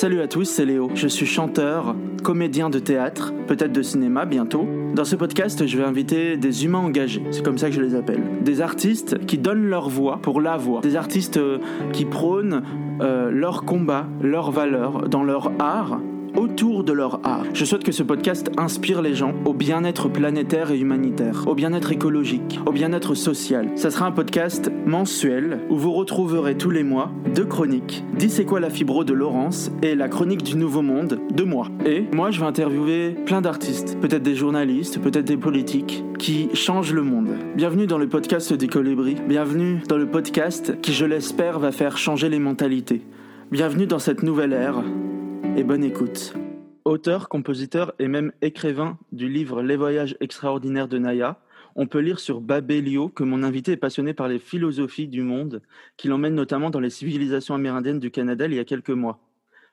Salut à tous, c'est Léo. Je suis chanteur, comédien de théâtre, peut-être de cinéma bientôt. Dans ce podcast, je vais inviter des humains engagés, c'est comme ça que je les appelle. Des artistes qui donnent leur voix pour la voix. Des artistes euh, qui prônent euh, leur combat, leurs valeurs dans leur art autour de leur art. Je souhaite que ce podcast inspire les gens au bien-être planétaire et humanitaire, au bien-être écologique, au bien-être social. Ça sera un podcast mensuel où vous retrouverez tous les mois deux chroniques. Dis c'est quoi la fibro de Laurence et la chronique du Nouveau Monde de moi. Et moi je vais interviewer plein d'artistes, peut-être des journalistes, peut-être des politiques qui changent le monde. Bienvenue dans le podcast des colibris. Bienvenue dans le podcast qui je l'espère va faire changer les mentalités. Bienvenue dans cette nouvelle ère et bonne écoute. Auteur, compositeur et même écrivain du livre Les voyages extraordinaires de Naya, on peut lire sur Babelio que mon invité est passionné par les philosophies du monde, qui l'emmène notamment dans les civilisations amérindiennes du Canada il y a quelques mois.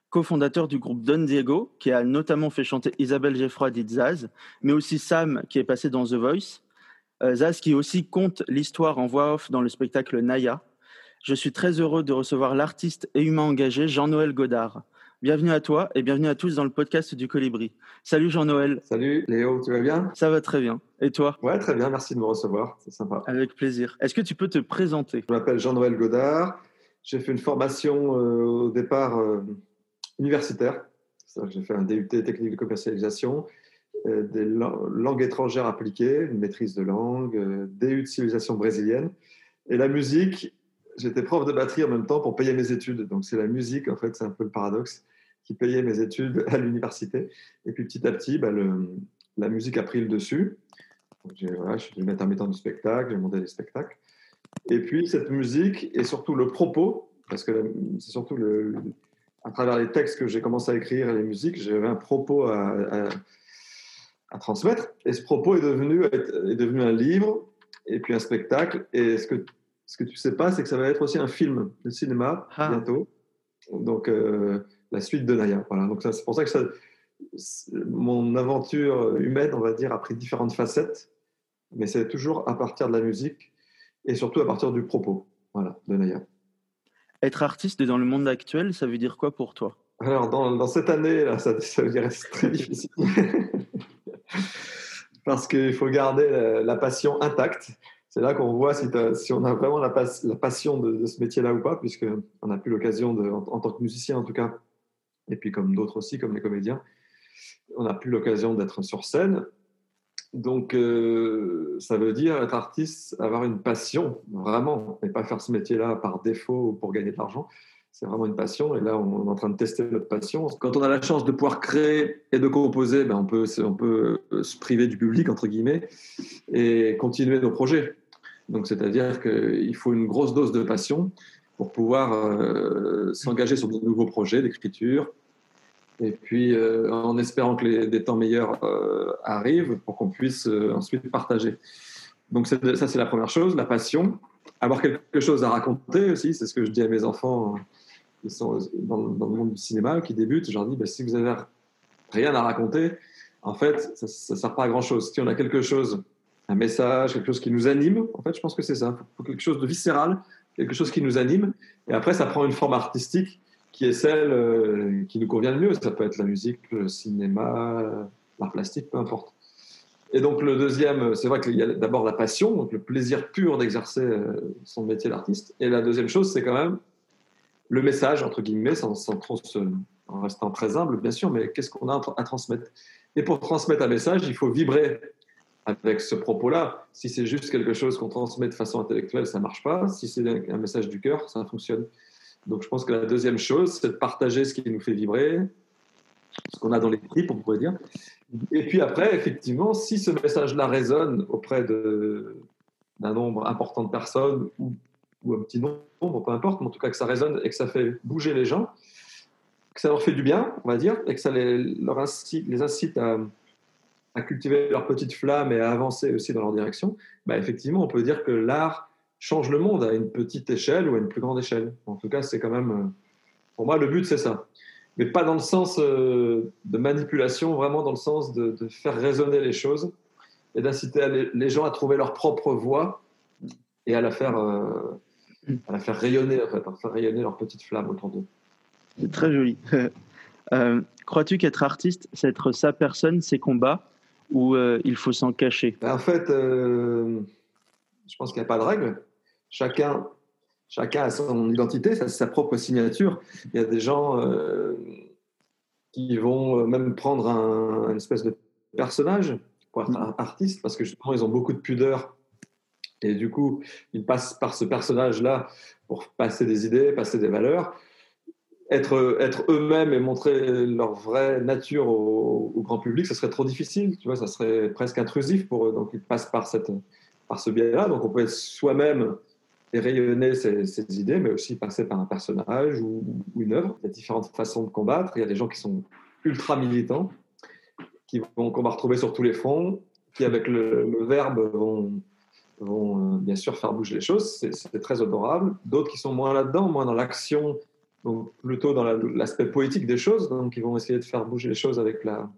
Co-fondateur du groupe Don Diego, qui a notamment fait chanter Isabelle Geffroy dit Zaz, mais aussi Sam, qui est passé dans The Voice. Euh, Zaz, qui aussi compte l'histoire en voix off dans le spectacle Naya. Je suis très heureux de recevoir l'artiste et humain engagé Jean-Noël Godard. Bienvenue à toi et bienvenue à tous dans le podcast du Colibri. Salut Jean-Noël. Salut Léo, tu vas bien? Ça va très bien. Et toi? Ouais, très bien, merci de me recevoir, c'est sympa. Avec plaisir. Est-ce que tu peux te présenter? Je m'appelle Jean-Noël Godard. J'ai fait une formation euh, au départ euh, universitaire. J'ai fait un DUT technique de commercialisation, euh, des langues étrangères appliquées, une maîtrise de langue, DU de civilisation brésilienne. Et la musique, j'étais prof de batterie en même temps pour payer mes études. Donc c'est la musique, en fait, c'est un peu le paradoxe, qui payait mes études à l'université. Et puis petit à petit, bah, la musique a pris le dessus. Voilà, je suis devenu intermittent du spectacle, j'ai monté des spectacles. Et puis cette musique et surtout le propos, parce que c'est surtout à travers les textes que j'ai commencé à écrire et les musiques, j'avais un propos à, à, transmettre. Et ce propos est devenu, est devenu un livre et puis un spectacle. Et ce que ce que tu ne sais pas, c'est que ça va être aussi un film de cinéma ah. bientôt. Donc, euh, la suite de Naya. Voilà. Donc, c'est pour ça que ça, mon aventure humaine, on va dire, a pris différentes facettes, mais c'est toujours à partir de la musique et surtout à partir du propos voilà, de Naya. Être artiste dans le monde actuel, ça veut dire quoi pour toi? Alors, dans, cette année, là, ça, ça veut dire c'est très difficile. Parce qu'il faut garder la passion intacte c'est là qu'on voit si, on a vraiment la, passion de, ce métier-là ou pas, puisqu'on n'a plus l'occasion, en, en, tant que musicien en tout cas, et puis comme d'autres aussi, comme les comédiens, on n'a plus l'occasion d'être sur scène. Donc, euh, ça veut dire être artiste, avoir une passion, vraiment, et pas faire ce métier-là par défaut ou pour gagner de l'argent. C'est vraiment une passion, et là, on est en train de tester notre passion. Quand on a la chance de pouvoir créer et de composer, ben on, peut, on peut se priver du public, entre guillemets, et continuer nos projets. Donc, c'est-à-dire qu'il faut une grosse dose de passion pour pouvoir euh, s'engager sur de nouveaux projets d'écriture. Et puis, euh, en espérant que les, des temps meilleurs euh, arrivent pour qu'on puisse ensuite partager. Donc, ça, c'est la première chose, la passion. Avoir quelque chose à raconter aussi, c'est ce que je dis à mes enfants qui sont dans, le monde du cinéma, qui débutent. Je leur dis, bah, si vous avez rien à raconter, en fait, ça ne sert pas à grand-chose. Si on a quelque chose un message, quelque chose qui nous anime. En fait, je pense que c'est ça. Faut quelque chose de viscéral, quelque chose qui nous anime. Et après, ça prend une forme artistique qui est celle euh, qui nous convient le mieux. Ça peut être la musique, le cinéma, l'art plastique, peu importe. Et donc, le deuxième, c'est vrai qu'il y a d'abord la passion, donc le plaisir pur d'exercer euh, son métier d'artiste. Et la deuxième chose, c'est quand même le message, entre guillemets, sans, sans trop en restant très humble, bien sûr, mais qu'est-ce qu'on a à transmettre? Et pour transmettre un message, il faut vibrer avec ce propos-là. Si c'est juste quelque chose qu'on transmet de façon intellectuelle, ça ne marche pas. Si c'est un message du cœur, ça fonctionne. Donc je pense que la deuxième chose, c'est de partager ce qui nous fait vibrer, ce qu'on a dans les tripes, on pourrait dire. Et puis après, effectivement, si ce message-là résonne auprès d'un nombre important de personnes ou, un petit nombre, peu importe, mais en tout cas que ça résonne et que ça fait bouger les gens, que ça leur fait du bien, on va dire, et que ça les, leur les incite à, à cultiver leur petite flamme et à avancer aussi dans leur direction, bah effectivement, on peut dire que l'art change le monde à une petite échelle ou à une plus grande échelle. En tout cas, c'est quand même, euh, pour moi, le but, c'est ça. Mais pas dans le sens euh, de manipulation, vraiment dans le sens de, faire résonner les choses et d'inciter les gens à trouver leur propre voix et à la faire, euh, à la faire rayonner, en fait, à faire rayonner leur petite flamme autour d'eux. C'est très joli. Crois-tu qu'être artiste, c'est être sa personne, ses combats, ou euh, il faut s'en cacher ben, En fait, euh, je pense qu'il n'y a pas de règle. Chacun, chacun a son identité, sa propre signature. Il y a des gens qui vont même prendre un, une espèce de personnage pour être mm. artiste, parce que justement, ils ont beaucoup de pudeur. Et du coup, ils passent par ce personnage-là pour passer des idées, passer des valeurs être, eux-mêmes et montrer leur vraie nature au, grand public, ce serait trop difficile, tu vois, ça serait presque intrusif pour eux. Donc ils passent par, cette, par ce biais-là. Donc on peut être soi-même et rayonner ses, idées, mais aussi passer par un personnage ou, une œuvre. Il y a différentes façons de combattre. Il y a des gens qui sont ultra militants, qui vont, qu'on va retrouver sur tous les fronts, qui avec le, verbe vont, vont euh, bien sûr faire bouger les choses. C'est très adorable. D'autres qui sont moins là-dedans, moins dans l'action donc plutôt dans l'aspect poétique des choses. Donc, ils vont essayer de faire bouger les choses avec la,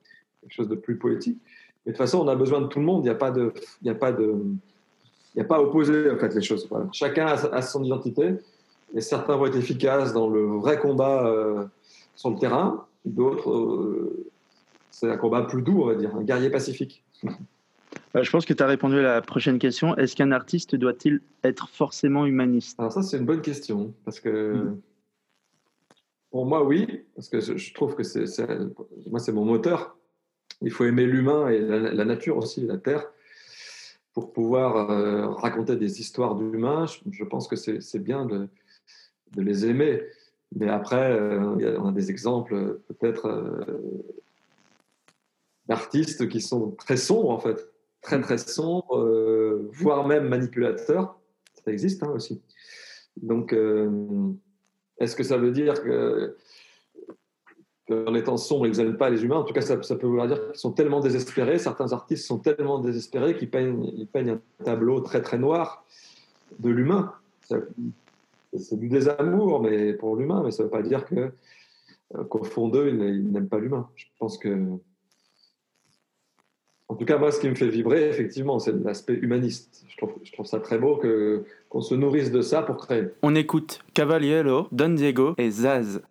quelque chose de plus poétique. Mais de toute façon, on a besoin de tout le monde. Il n'y a pas de, il n'y a pas de, il n'y a pas opposé en fait les choses. Chacun a, son identité et certains vont être efficaces dans le vrai combat euh, sur le terrain. D'autres, euh, c'est un combat plus doux, on va dire, un guerrier pacifique. Euh, je pense que tu as répondu à la prochaine question. Est-ce qu'un artiste doit-il être forcément humaniste? Alors ça, c'est une bonne question parce que. Mm. Pour moi, oui, parce que je trouve que c'est, moi, c'est mon moteur. Il faut aimer l'humain et la, nature aussi, la terre, pour pouvoir euh, raconter des histoires d'humains. Je, pense que c'est, bien de, les aimer. Mais après, euh, on a des exemples peut-être euh, d'artistes qui sont très sombres, en fait, très très sombres, voire même manipulateurs. Ça existe hein, aussi. Donc, est-ce que ça veut dire que, en étant sombres, ils n'aiment pas les humains? En tout cas, ça, peut vouloir dire qu'ils sont tellement désespérés, certains artistes sont tellement désespérés qu'ils peignent, un tableau très très noir de l'humain. C'est du désamour mais pour l'humain, mais ça ne veut pas dire que, qu'au fond d'eux, ils n'aiment pas l'humain. Je pense que en tout cas, moi, ce qui me fait vibrer, effectivement, c'est l'aspect humaniste. Je trouve, je trouve, ça très beau que, qu'on se nourrisse de ça pour créer. On écoute Cavaliero, Don Diego et Zaz.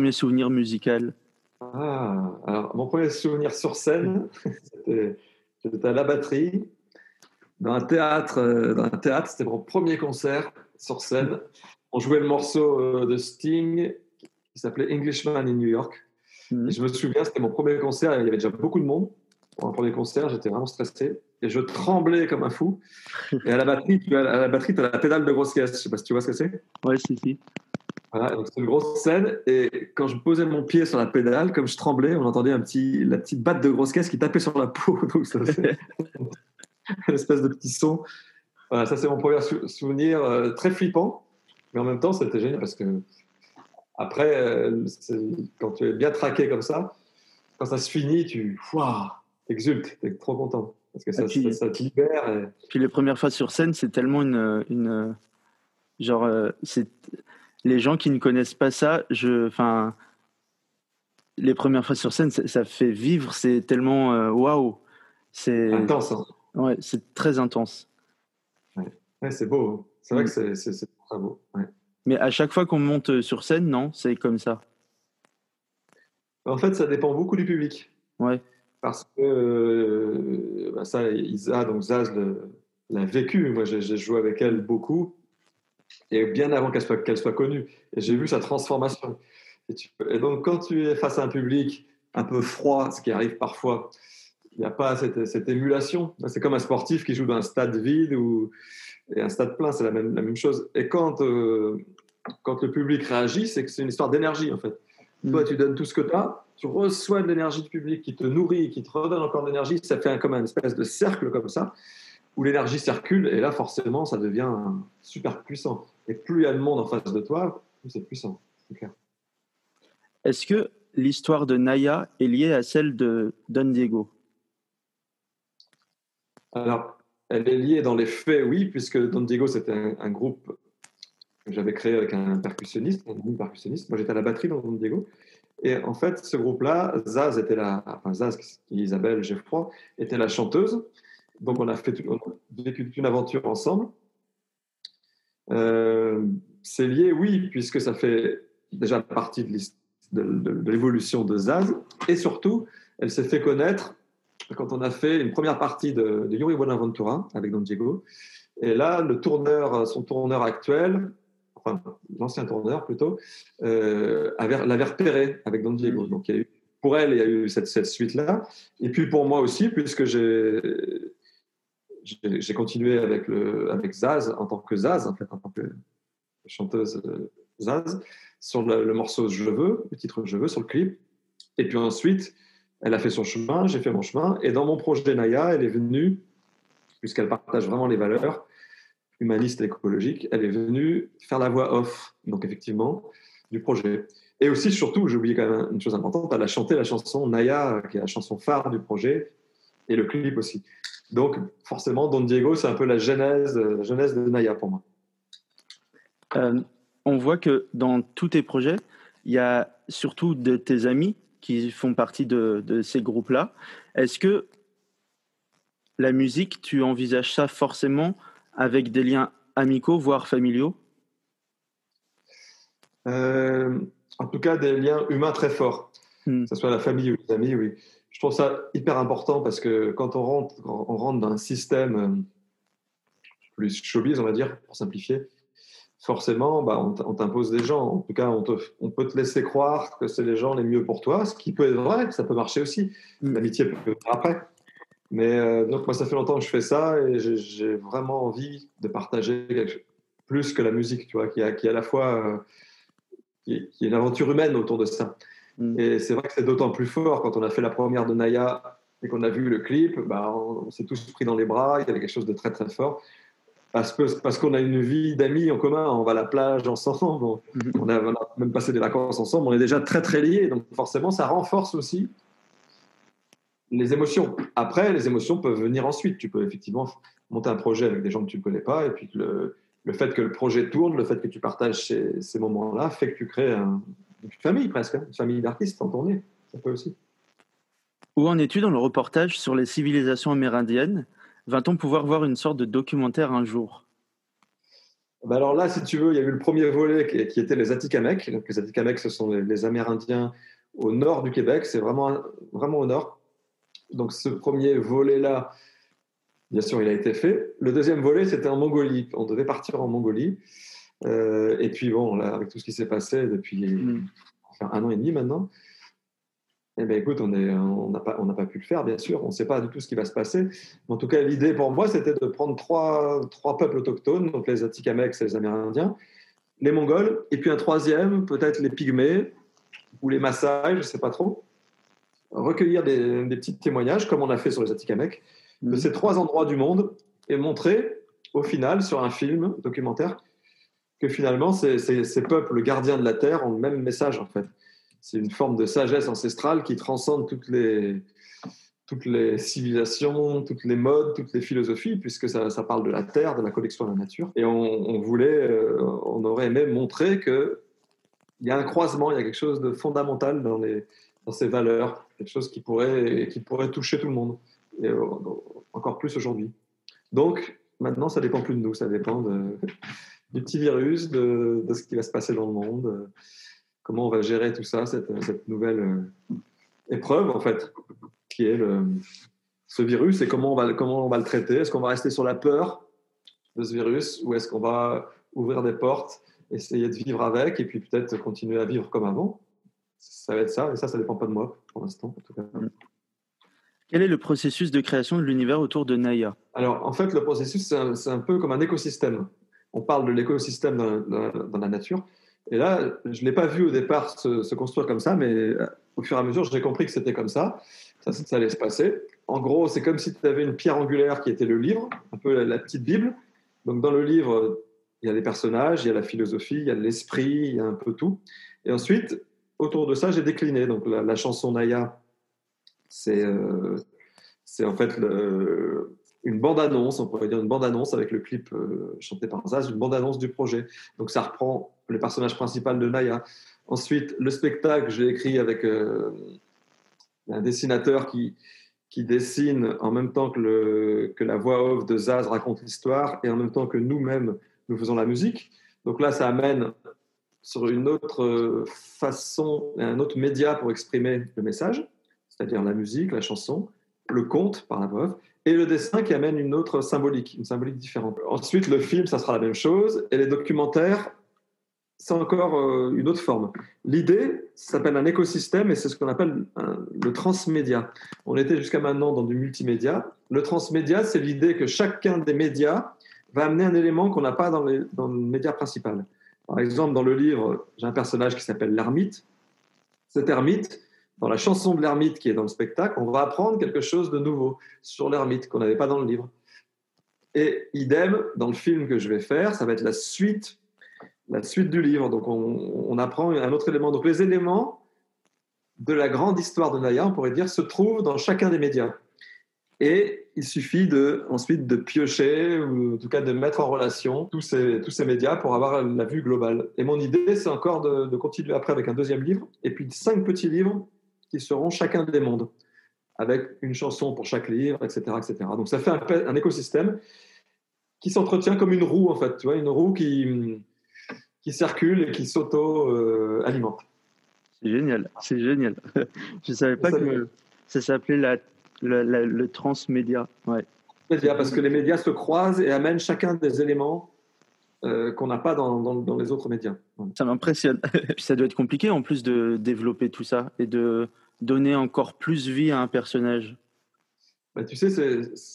Premier souvenir musical ah, alors, Mon premier souvenir sur scène, c'était à la batterie, dans un théâtre. Euh, dans un théâtre, c'était mon premier concert sur scène. On jouait le morceau euh, de Sting qui s'appelait Englishman in New York. Mhm. je me souviens, c'était mon premier concert, il y avait déjà beaucoup de monde. pour un premier concert, j'étais vraiment stressé et je tremblais comme un fou. Et à la batterie, tu as, à la batterie, tu as la pédale de grosse caisse. Je sais pas si tu vois ce que c'est. Ouais, si, si. Voilà, donc c'est une grosse scène. Et quand je posais mon pied sur la pédale, comme je tremblais, on entendait un petit, la petite batte de grosse caisse qui tapait sur la peau. Donc ça, c'est une espèce de petit son. Voilà, ça, c'est mon premier souvenir euh, très flippant. Mais en même temps, c'était génial parce que après, euh, quand tu es bien traqué comme ça, quand ça se finit, tu exultes, tu es trop content. Parce que ça, puis, ça, te libère. Puis les premières fois sur scène, c'est tellement une. une genre, euh, c'est les gens qui ne connaissent pas ça, je. Enfin. Les premières fois sur scène, ça, fait vivre, c'est tellement euh, waouh. c'est intense. Hein. Ouais, c'est très intense. Ouais, c'est beau. Hein. C'est vrai que c'est très beau. Mais à chaque fois qu'on monte sur scène, non, c'est comme ça. En fait, ça dépend beaucoup du public. Ouais parce que euh, bah, ça, Isa, donc Zaz l'a vécu. Moi, j'ai joué avec elle beaucoup, et bien avant qu'elle soit, qu'elle soit connue. Et j'ai vu sa transformation. Et, donc, quand tu es face à un public un peu froid, ce qui arrive parfois, il n'y a pas cette, cette émulation. C'est comme un sportif qui joue dans un stade vide ou et un stade plein, c'est la même, la même chose. Et quand, euh, quand le public réagit, c'est que c'est une histoire d'énergie, en fait. Toi, mm. tu donnes tout ce que tu as, tu reçois de l'énergie du public qui te nourrit, qui te redonne encore de l'énergie, ça fait comme un espèce de cercle comme ça, où l'énergie circule, et là, forcément, ça devient super puissant. Et plus il y a de monde en face de toi, plus c'est puissant, c'est clair. Est-ce que l'histoire de Naya est liée à celle de Don Diego? Alors, elle est liée dans les faits, oui, puisque Don Diego, c'était un, groupe que j'avais créé avec un percussionniste, un percussionniste. Moi, j'étais à la batterie dans Don Diego. Et en fait, ce groupe-là, Zaz était la, enfin Zaz, Isabelle Geoffroy, était la chanteuse. Donc on a fait vécu une aventure ensemble. Euh, c'est lié, oui, puisque ça fait déjà partie de, de l'évolution de Zaz. Et surtout, elle s'est fait connaître quand on a fait une première partie de, Yuri Bonaventura avec Don Diego. Et là, le tourneur, son tourneur actuel, enfin l'ancien tourneur plutôt, euh, l'avait repéré avec Don Diego. Donc il y a eu, pour elle, il y a eu cette, cette suite-là. Et puis pour moi aussi, puisque j'ai j'ai continué avec, le, Zaz en tant que Zaz, en fait, en tant que chanteuse euh, Zaz, sur le, morceau Je veux, le titre Je veux, sur le clip. Et puis ensuite, elle a fait son chemin, j'ai fait mon chemin. Et dans mon projet Naya, elle est venue, puisqu'elle partage vraiment les valeurs, humaniste et écologique, elle est venue faire la voix off, donc effectivement, du projet. Et aussi, surtout, j'ai oublié quand même une chose importante, elle a chanté la chanson Naya, qui est la chanson phare du projet, et le clip aussi. Donc, forcément, Don Diego, c'est un peu la genèse, la genèse de Naya pour moi. Euh, on voit que dans tous tes projets, il y a surtout de tes amis qui font partie de, de ces groupes-là. Est-ce que la musique, tu envisages ça forcément avec des liens amicaux, voire familiaux? Euh, En tout cas, des liens humains très forts, hmm. que ce soit la famille ou les amis, oui. Je trouve ça hyper important parce que quand on rentre, on rentre dans un système euh, plus showbiz, on va dire, pour simplifier, forcément, bah, on t'impose des gens. En tout cas, on, on, peut te laisser croire que c'est les gens les mieux pour toi, ce qui peut être vrai, ça peut marcher aussi. Hmm. L'amitié peut venir après. Mais euh, donc, moi, ça fait longtemps que je fais ça et j'ai vraiment envie de partager quelque chose, plus que la musique, tu vois, qui, a, qui à la fois euh, qui, est, une aventure humaine autour de ça. Mm. Et c'est vrai que c'est d'autant plus fort quand on a fait la première de Naya et qu'on a vu le clip, bah, on, s'est tous pris dans les bras, il y avait quelque chose de très très fort. Parce qu'on parce qu'on a une vie d'amis en commun, on va à la plage ensemble, on, mm. on, a, on, a, même passé des vacances ensemble, on est déjà très très liés, donc forcément ça renforce aussi les émotions. Après, les émotions peuvent venir ensuite. Tu peux effectivement monter un projet avec des gens que tu ne connais pas, et puis le, le, fait que le projet tourne, le fait que tu partages ces, ces moments-là, fait que tu crées une famille presque, hein, une famille d'artistes en tournée. Ça peut aussi. Où en es-tu dans le reportage sur les civilisations amérindiennes? Va-t-on pouvoir voir une sorte de documentaire un jour? Ben alors là, si tu veux, il y a eu le premier volet qui, était les Atikamekw. Donc les Atikamekw, ce sont les, les Amérindiens au nord du Québec. C'est vraiment, vraiment au nord. Donc ce premier volet-là, bien sûr, il a été fait. Le deuxième volet, c'était en Mongolie. On devait partir en Mongolie. Euh, et puis bon, là, avec tout ce qui s'est passé depuis mm. un an et demi maintenant, eh bien, écoute, on n'a pas, pas pu le faire, bien sûr. On ne sait pas du tout ce qui va se passer. en tout cas, l'idée pour moi, c'était de prendre trois, trois peuples autochtones, donc les Atikameks et les Amérindiens, les Mongols, et puis un troisième, peut-être les Pygmées ou les Maasai, je ne sais pas trop. Recueillir des, petits témoignages, comme on a fait sur les Atikameks, de mhm. ces trois endroits du monde et montrer, au final, sur un film documentaire, que finalement, ces, peuples gardiens de la Terre ont le même message, en fait c'est une forme de sagesse ancestrale qui transcende toutes les, toutes les civilisations, toutes les modes, toutes les philosophies, puisque ça, parle de la terre, de la connexion à la nature. Et on, voulait, euh, on aurait aimé montrer qu'il y a un croisement, il y a quelque chose de fondamental dans ces valeurs, quelque chose qui pourrait, qui pourrait toucher tout le monde, et euh, encore plus aujourd'hui. Donc, maintenant, ça dépend plus de nous, ça dépend de, du petit virus, de, de, ce qui va se passer dans le monde comment on va gérer tout ça, cette, nouvelle euh, épreuve, en fait, qui est le, ce virus et comment on va, comment on va le traiter. Est-ce qu'on va rester sur la peur de ce virus ou est-ce qu'on va ouvrir des portes, essayer de vivre avec et puis peut-être continuer à vivre comme avant? Ça va être ça, et ça, ça ne dépend pas de moi pour l'instant, en tout cas. Quel est le processus de création de l'univers autour de Naya? Alors, en fait, le processus, c'est un, peu comme un écosystème. On parle de l'écosystème dans, la nature. Et là, je ne l'ai pas vu au départ se, construire comme ça, mais euh, au fur et à mesure, j'ai compris que c'était comme ça. ça. Ça allait se passer. En gros, c'est comme si tu avais une pierre angulaire qui était le livre, un peu la, petite Bible. Donc, dans le livre, il y a des personnages, il y a la philosophie, il y a l'esprit, il y a un peu tout. Et ensuite, autour de ça, j'ai décliné. Donc, la, chanson Naya, c'est euh, en fait le, une bande-annonce, on pourrait dire une bande-annonce avec le clip euh, chanté par Zaz, une bande-annonce du projet. Donc ça reprend le personnage principal de Naya. Ensuite, le spectacle, j'ai écrit avec euh, un dessinateur qui, qui dessine en même temps que, le, que la voix off de Zaz raconte l'histoire et en même temps que nous-mêmes, nous faisons la musique. Donc là, ça amène sur une autre euh, façon, un autre média pour exprimer le message, c'est-à-dire la musique, la chanson, le conte par la voix off et le dessin qui amène une autre symbolique, une symbolique différente. Ensuite, le film, ça sera la même chose, et les documentaires, c'est encore euh, une autre forme. L'idée s'appelle un écosystème et c'est ce qu'on appelle le transmédia. On était jusqu'à maintenant dans du multimédia. Le transmédia, c'est l'idée que chacun des médias va amener un élément qu'on n'a pas dans, dans le média principal. Par exemple, dans le livre, j'ai un personnage qui s'appelle l'ermite. Cet ermite, dans la chanson de l'ermite qui est dans le spectacle, on va apprendre quelque chose de nouveau sur l'ermite qu'on n'avait pas dans le livre. Et idem, dans le film que je vais faire, ça va être la suite, la suite du livre. Donc on, apprend un autre élément. Donc les éléments de la grande histoire de Naya, on pourrait dire, se trouvent dans chacun des médias. Et il suffit de, ensuite de piocher, ou en tout cas de mettre en relation tous ces, tous ces médias pour avoir la vue globale. Et mon idée, c'est encore de, de continuer après avec un deuxième livre, et puis cinq petits livres qui seront chacun des mondes, avec une chanson pour chaque livre, etc. etc. Donc ça fait un, écosystème qui s'entretient comme une roue, en fait, tu vois, une roue qui, qui circule et qui s'auto-alimente. c'est génial, c'est génial. Je ne savais pas que ça s'appelait la, le transmédia. Ouais. Parce que les médias se croisent et amènent chacun des éléments euh, qu'on n'a pas dans, dans, dans, les autres médias. Ça m'impressionne. ça doit être compliqué en plus de développer tout ça et de donner encore plus vie à un personnage bah, Tu sais,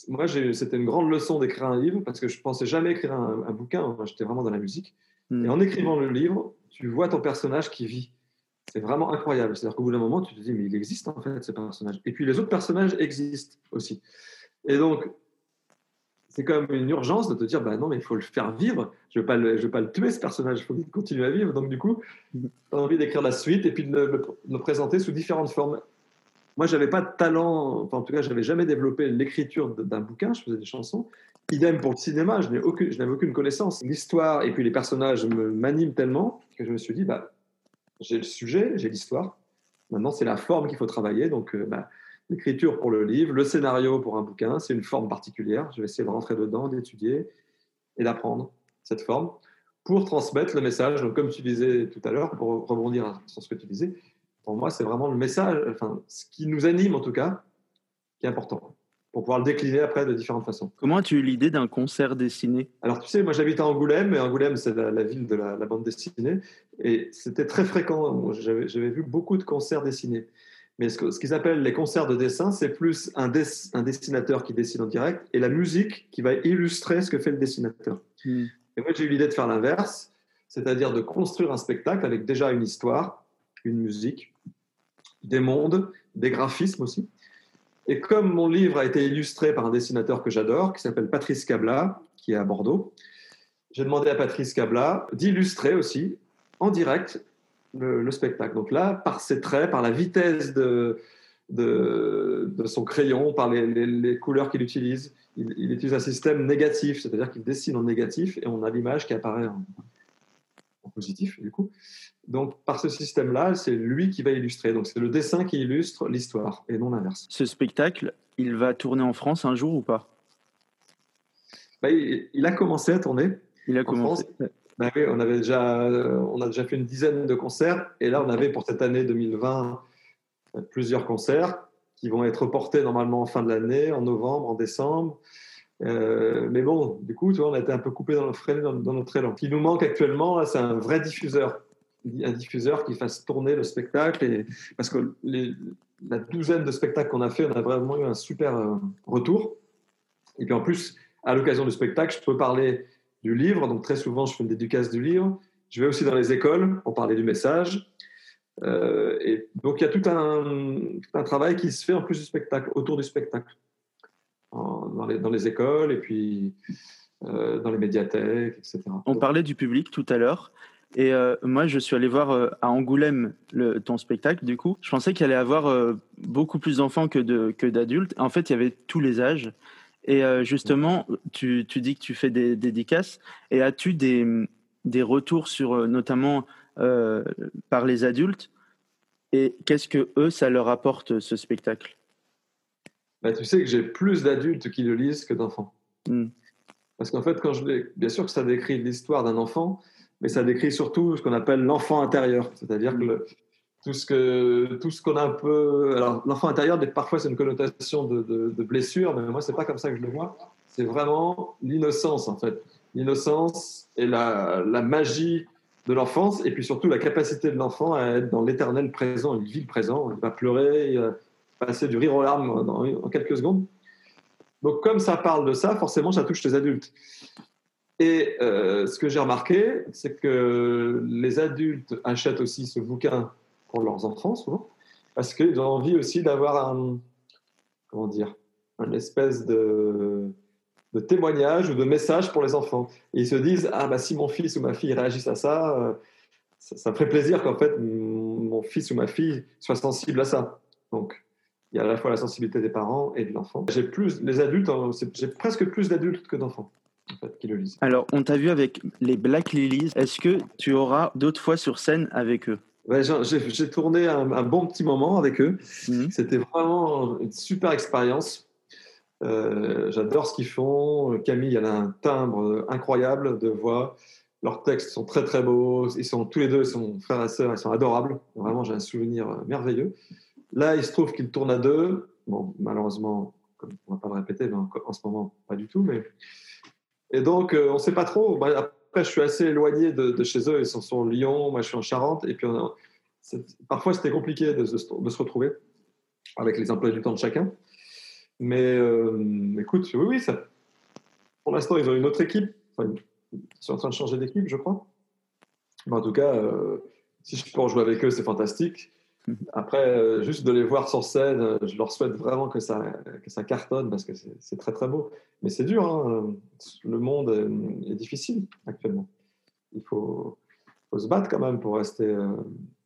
moi, c'était une grande leçon d'écrire un livre parce que je pensais jamais écrire un, bouquin. J'étais vraiment dans la musique. Hmm. Et en écrivant le livre, tu vois ton personnage qui vit. C'est vraiment incroyable. C'est-à-dire qu'au bout d'un moment, tu te dis, mais il existe en fait ce personnage. Et puis les autres personnages existent aussi. Et donc, c'est comme une urgence de te dire bah non mais il faut le faire vivre. Je veux, veux, pas le tuer ce personnage. Il faut qu'il continue à vivre. Donc du coup as envie d'écrire la suite et puis de le, présenter sous différentes formes. Moi j'avais pas de talent enfin, en tout cas j'avais jamais développé l'écriture d'un bouquin. Je faisais des chansons. Idem pour le cinéma. Je n'avais aucune, aucune connaissance. L'histoire et puis les personnages m'animent tellement que je me suis dit bah j'ai le sujet j'ai l'histoire. Maintenant c'est la forme qu'il faut travailler. Donc euh, bah, l'écriture pour le livre, le scénario pour un bouquin, c'est une forme particulière. Je vais essayer de rentrer dedans, d'étudier et d'apprendre cette forme pour transmettre le message. Donc, comme tu disais tout à l'heure, pour rebondir sur ce que tu disais, pour moi, c'est vraiment le message, enfin, ce qui nous anime en tout cas, qui est important pour pouvoir le décliner après de différentes façons. Comment as-tu eu l'idée d'un concert dessiné? Alors, tu sais, moi j'habite à Angoulême, et Angoulême, c'est la, ville de la, la bande dessinée, et c'était très fréquent. J'avais vu beaucoup de concerts dessinés. Mais ce, qu'ils appellent les concerts de dessin, c'est plus un, un, dessinateur qui dessine en direct et la musique qui va illustrer ce que fait le dessinateur. Hmm. Et moi, j'ai eu l'idée de faire l'inverse, c'est-à-dire de construire un spectacle avec déjà une histoire, une musique, des mondes, des graphismes aussi. Et comme mon livre a été illustré par un dessinateur que j'adore, qui s'appelle Patrice Cabla, qui est à Bordeaux, j'ai demandé à Patrice Cabla d'illustrer aussi en direct le, spectacle. Donc là, par ses traits, par la vitesse de, de, son crayon, par les, couleurs qu'il utilise, il, utilise un système négatif, c'est-à-dire qu'il dessine en négatif et on a l'image qui apparaît en, positif, du coup. Donc, par ce système-là, c'est lui qui va illustrer. Donc, c'est le dessin qui illustre l'histoire et non l'inverse. Ce spectacle, il va tourner en France un jour ou pas? Bah, il, a commencé à tourner. Il a commencé. Bah on, avait déjà, on a déjà fait une dizaine de concerts. Et là, on avait pour cette année 2020 plusieurs concerts qui vont être reportés normalement en fin de l'année, en novembre, en décembre. Euh, mais bon, du coup, tu vois, on a été un peu coupé dans, notre élan. Ce qui nous manque actuellement, c'est un vrai diffuseur. Un diffuseur qui fasse tourner le spectacle. Parce que la douzaine de spectacles qu'on a fait, on a vraiment eu un super euh, retour. Et puis en plus, à l'occasion du spectacle, je peux parler du livre. Donc très souvent, je fais une dédicace du livre. Je vais aussi dans les écoles pour parler du message. Euh, et donc il y a tout un, travail qui se fait en plus du spectacle, autour du spectacle, dans, les, écoles et puis euh, dans les médiathèques, etc. On parlait du public tout à l'heure. Et euh, moi, je suis allé voir à Angoulême le, ton spectacle. Du coup, je pensais qu'il allait avoir beaucoup plus d'enfants que d'adultes. En fait, il y avait tous les âges. Et euh, justement, tu, tu, dis que tu fais des, dédicaces. Et as-tu des, des, retours sur, euh, notamment euh, par les adultes? Et qu'est-ce que eux, ça leur apporte ce spectacle? Bah, Tu sais que j'ai plus d'adultes qui le lisent que d'enfants. Hmm. Parce qu'en fait, quand je bien sûr que ça décrit l'histoire d'un enfant, mais ça décrit surtout ce qu'on appelle l'enfant intérieur. C'est-à-dire que le, tout ce que tout ce qu'on a un peu alors l'enfant intérieur parfois c'est une connotation de, de, blessure mais moi c'est pas comme ça que je le vois. C'est vraiment l'innocence en fait. L'innocence et la, la, magie de l'enfance et puis surtout la capacité de l'enfant à être dans l'éternel présent il vit le présent. Il va pleurer il va passer du rire aux larmes en, quelques secondes. Donc comme ça parle de ça forcément ça touche les adultes. Et euh, ce que j'ai remarqué c'est que les adultes achètent aussi ce bouquin leurs enfants souvent, parce qu'ils ont envie aussi d'avoir un, comment dire, une espèce de, témoignage ou de message pour les enfants. Ils se disent, ah bah si mon fils ou ma fille réagissent à ça, euh, ça, me ferait plaisir qu'en fait mon fils ou ma fille soit sensible à ça. Donc il y a à la fois la sensibilité des parents et de l'enfant. J'ai plus, les adultes, hein, j'ai presque plus d'adultes que d'enfants. Qui le lisent. Alors, on t'a vu avec les Black Lilies. Est-ce que tu auras d'autres fois sur scène avec eux? J'ai tourné un, bon petit moment avec eux. Mhm. C'était vraiment une super expérience. Euh, j'adore ce qu'ils font. Camille, elle a un timbre incroyable de voix. Leurs textes sont très très beaux. Ils sont tous les deux, ils sont frères et sœurs, ils sont adorables. Vraiment, j'ai un souvenir merveilleux. Là, il se trouve qu'ils tournent à deux. Bon, malheureusement, on ne va pas le répéter, mais en, ce moment, pas du tout. Mais... Et donc, euh, on ne sait pas trop. Bah, je suis assez éloigné de, chez eux. Ils sont sur Lyon, moi, je suis en Charente. Et puis, parfois, c'était compliqué de, se retrouver avec les emplois du temps de chacun. Mais euh, écoute, oui, oui, ça, pour l'instant, ils ont une autre équipe. ils sont en train de changer d'équipe, je crois. Mais en tout cas, euh, si je peux en jouer avec eux, c'est fantastique. Après, euh, juste de les voir sur scène, euh, je leur souhaite vraiment que ça, que ça cartonne parce que c'est très très beau. Mais c'est dur, hein. le monde est, difficile actuellement. Il faut, faut, se battre quand même pour rester euh,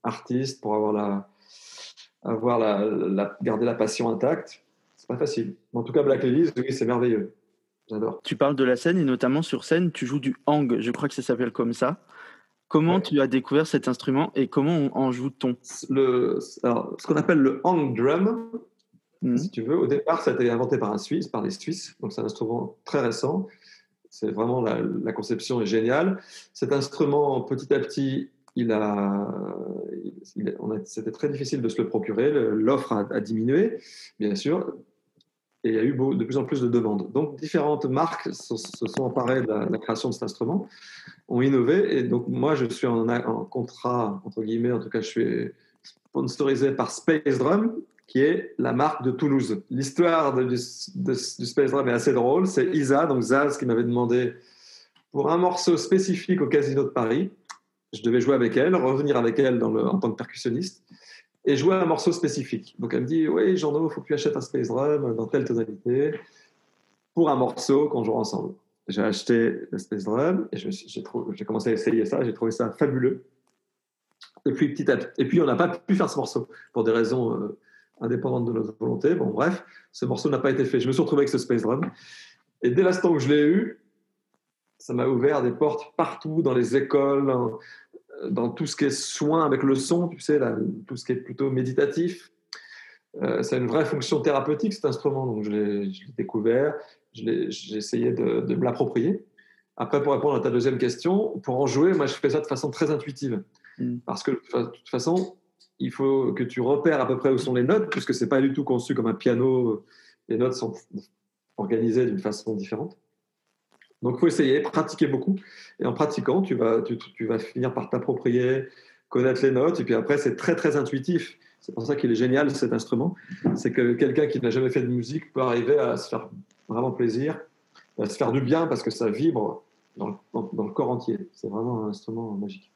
artiste, pour avoir la, avoir la, garder la passion intacte. C'est pas facile. En tout cas, Black Lilies, oui, c'est merveilleux. J'adore. Tu parles de la scène et notamment sur scène, tu joues du hang, je crois que ça s'appelle comme ça. Comment tu as découvert cet instrument et comment on en joue-t-on le, Ce qu'on appelle le hang drum, hmm. si tu veux, au départ, ça a été inventé par un Suisse, par les Suisses, donc c'est un instrument très récent. C'est vraiment la, conception est géniale. Cet instrument, petit à petit, il a, c'était très difficile de se le procurer. L'offre a, a, diminué, bien sûr et il y a eu de plus en plus de demandes. Donc, différentes marques se, sont emparées de la, création de cet instrument, ont innové. Et donc, moi, je suis en, contrat, entre guillemets, en tout cas, je suis, sponsorisé par Space Drum, qui est la marque de Toulouse. L'histoire du, Space Drum est assez drôle. C'est Isa, donc Zaz, qui m'avait demandé pour un morceau spécifique au Casino de Paris. Je devais jouer avec elle, revenir avec elle dans le, en tant que percussionniste et jouer un morceau spécifique. Donc elle me dit Oui, Jean-No, il faut que tu achètes un Space Drum dans telle tonalité pour un morceau qu'on jouera ensemble. J'ai acheté le Space Drum et j'ai commencé à essayer ça. J'ai trouvé ça fabuleux. Et puis, petit à petit, et puis on n'a pas pu faire ce morceau pour des raisons euh, indépendantes de notre volonté. Bon, bref, ce morceau n'a pas été fait. Je me suis retrouvé avec ce Space Drum. Et dès l'instant où je l'ai eu, ça m'a ouvert des portes partout, dans les écoles, dans tout ce qui est soin avec le son, tu sais, tout ce qui est plutôt méditatif. Euh, ça a une vraie fonction thérapeutique, cet instrument. Donc, je l'ai découvert, j'ai essayé de, de me l'approprier. Après, pour répondre à ta deuxième question, pour en jouer, moi, je fais ça de façon très intuitive. Mm. Parce que, de toute façon, il faut que tu repères à peu près où sont les notes, puisque ce n'est pas du tout conçu comme un piano. Les notes sont organisées d'une façon différente. Donc, il faut essayer, pratiquer beaucoup. Et en pratiquant, tu vas, tu, vas finir par t'approprier, connaître les notes. Et puis après, c'est très, très intuitif. C'est pour ça qu'il est génial, cet instrument. C'est que quelqu'un qui n'a jamais fait de musique peut arriver à se faire vraiment plaisir, à se faire du bien parce que ça vibre dans le, corps entier. C'est vraiment un instrument magique.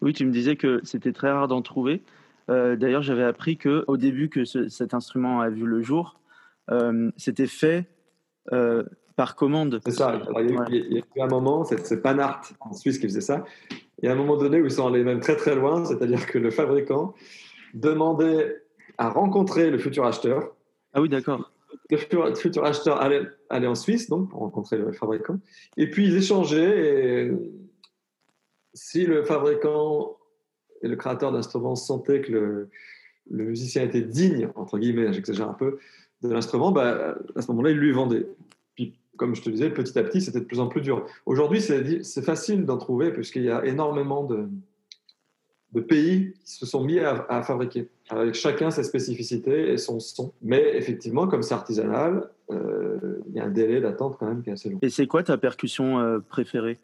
Oui, tu me disais que c'était très rare d'en trouver. Euh, d'ailleurs, j'avais appris que au début que cet instrument a vu le jour, euh, c'était fait euh, par commande. C'est ça. il, y a, eu un moment, c'est Panart en Suisse qui faisait ça. Il y a un moment donné où ils sont allés même très très loin, c'est-à-dire que le fabricant demandait à rencontrer le futur acheteur. Ah oui, d'accord. Le futur, acheteur allait, allait, en Suisse donc pour rencontrer le fabricant, et puis ils échangeaient. Et si le fabricant et le créateur d'instruments sentaient que le, le musicien était digne, entre guillemets, j'exagère un peu, de l'instrument, bah, à ce moment-là, il lui vendait comme je te disais, petit à petit, c'était de plus en plus dur. Aujourd'hui, c'est facile d'en trouver puisqu'il y a énormément de, de, pays qui se sont mis à, fabriquer, avec chacun ses spécificités et son son. Mais effectivement, comme c'est artisanal, euh, il y a un délai d'attente quand même qui est assez long. Et c'est quoi ta percussion euh, préférée?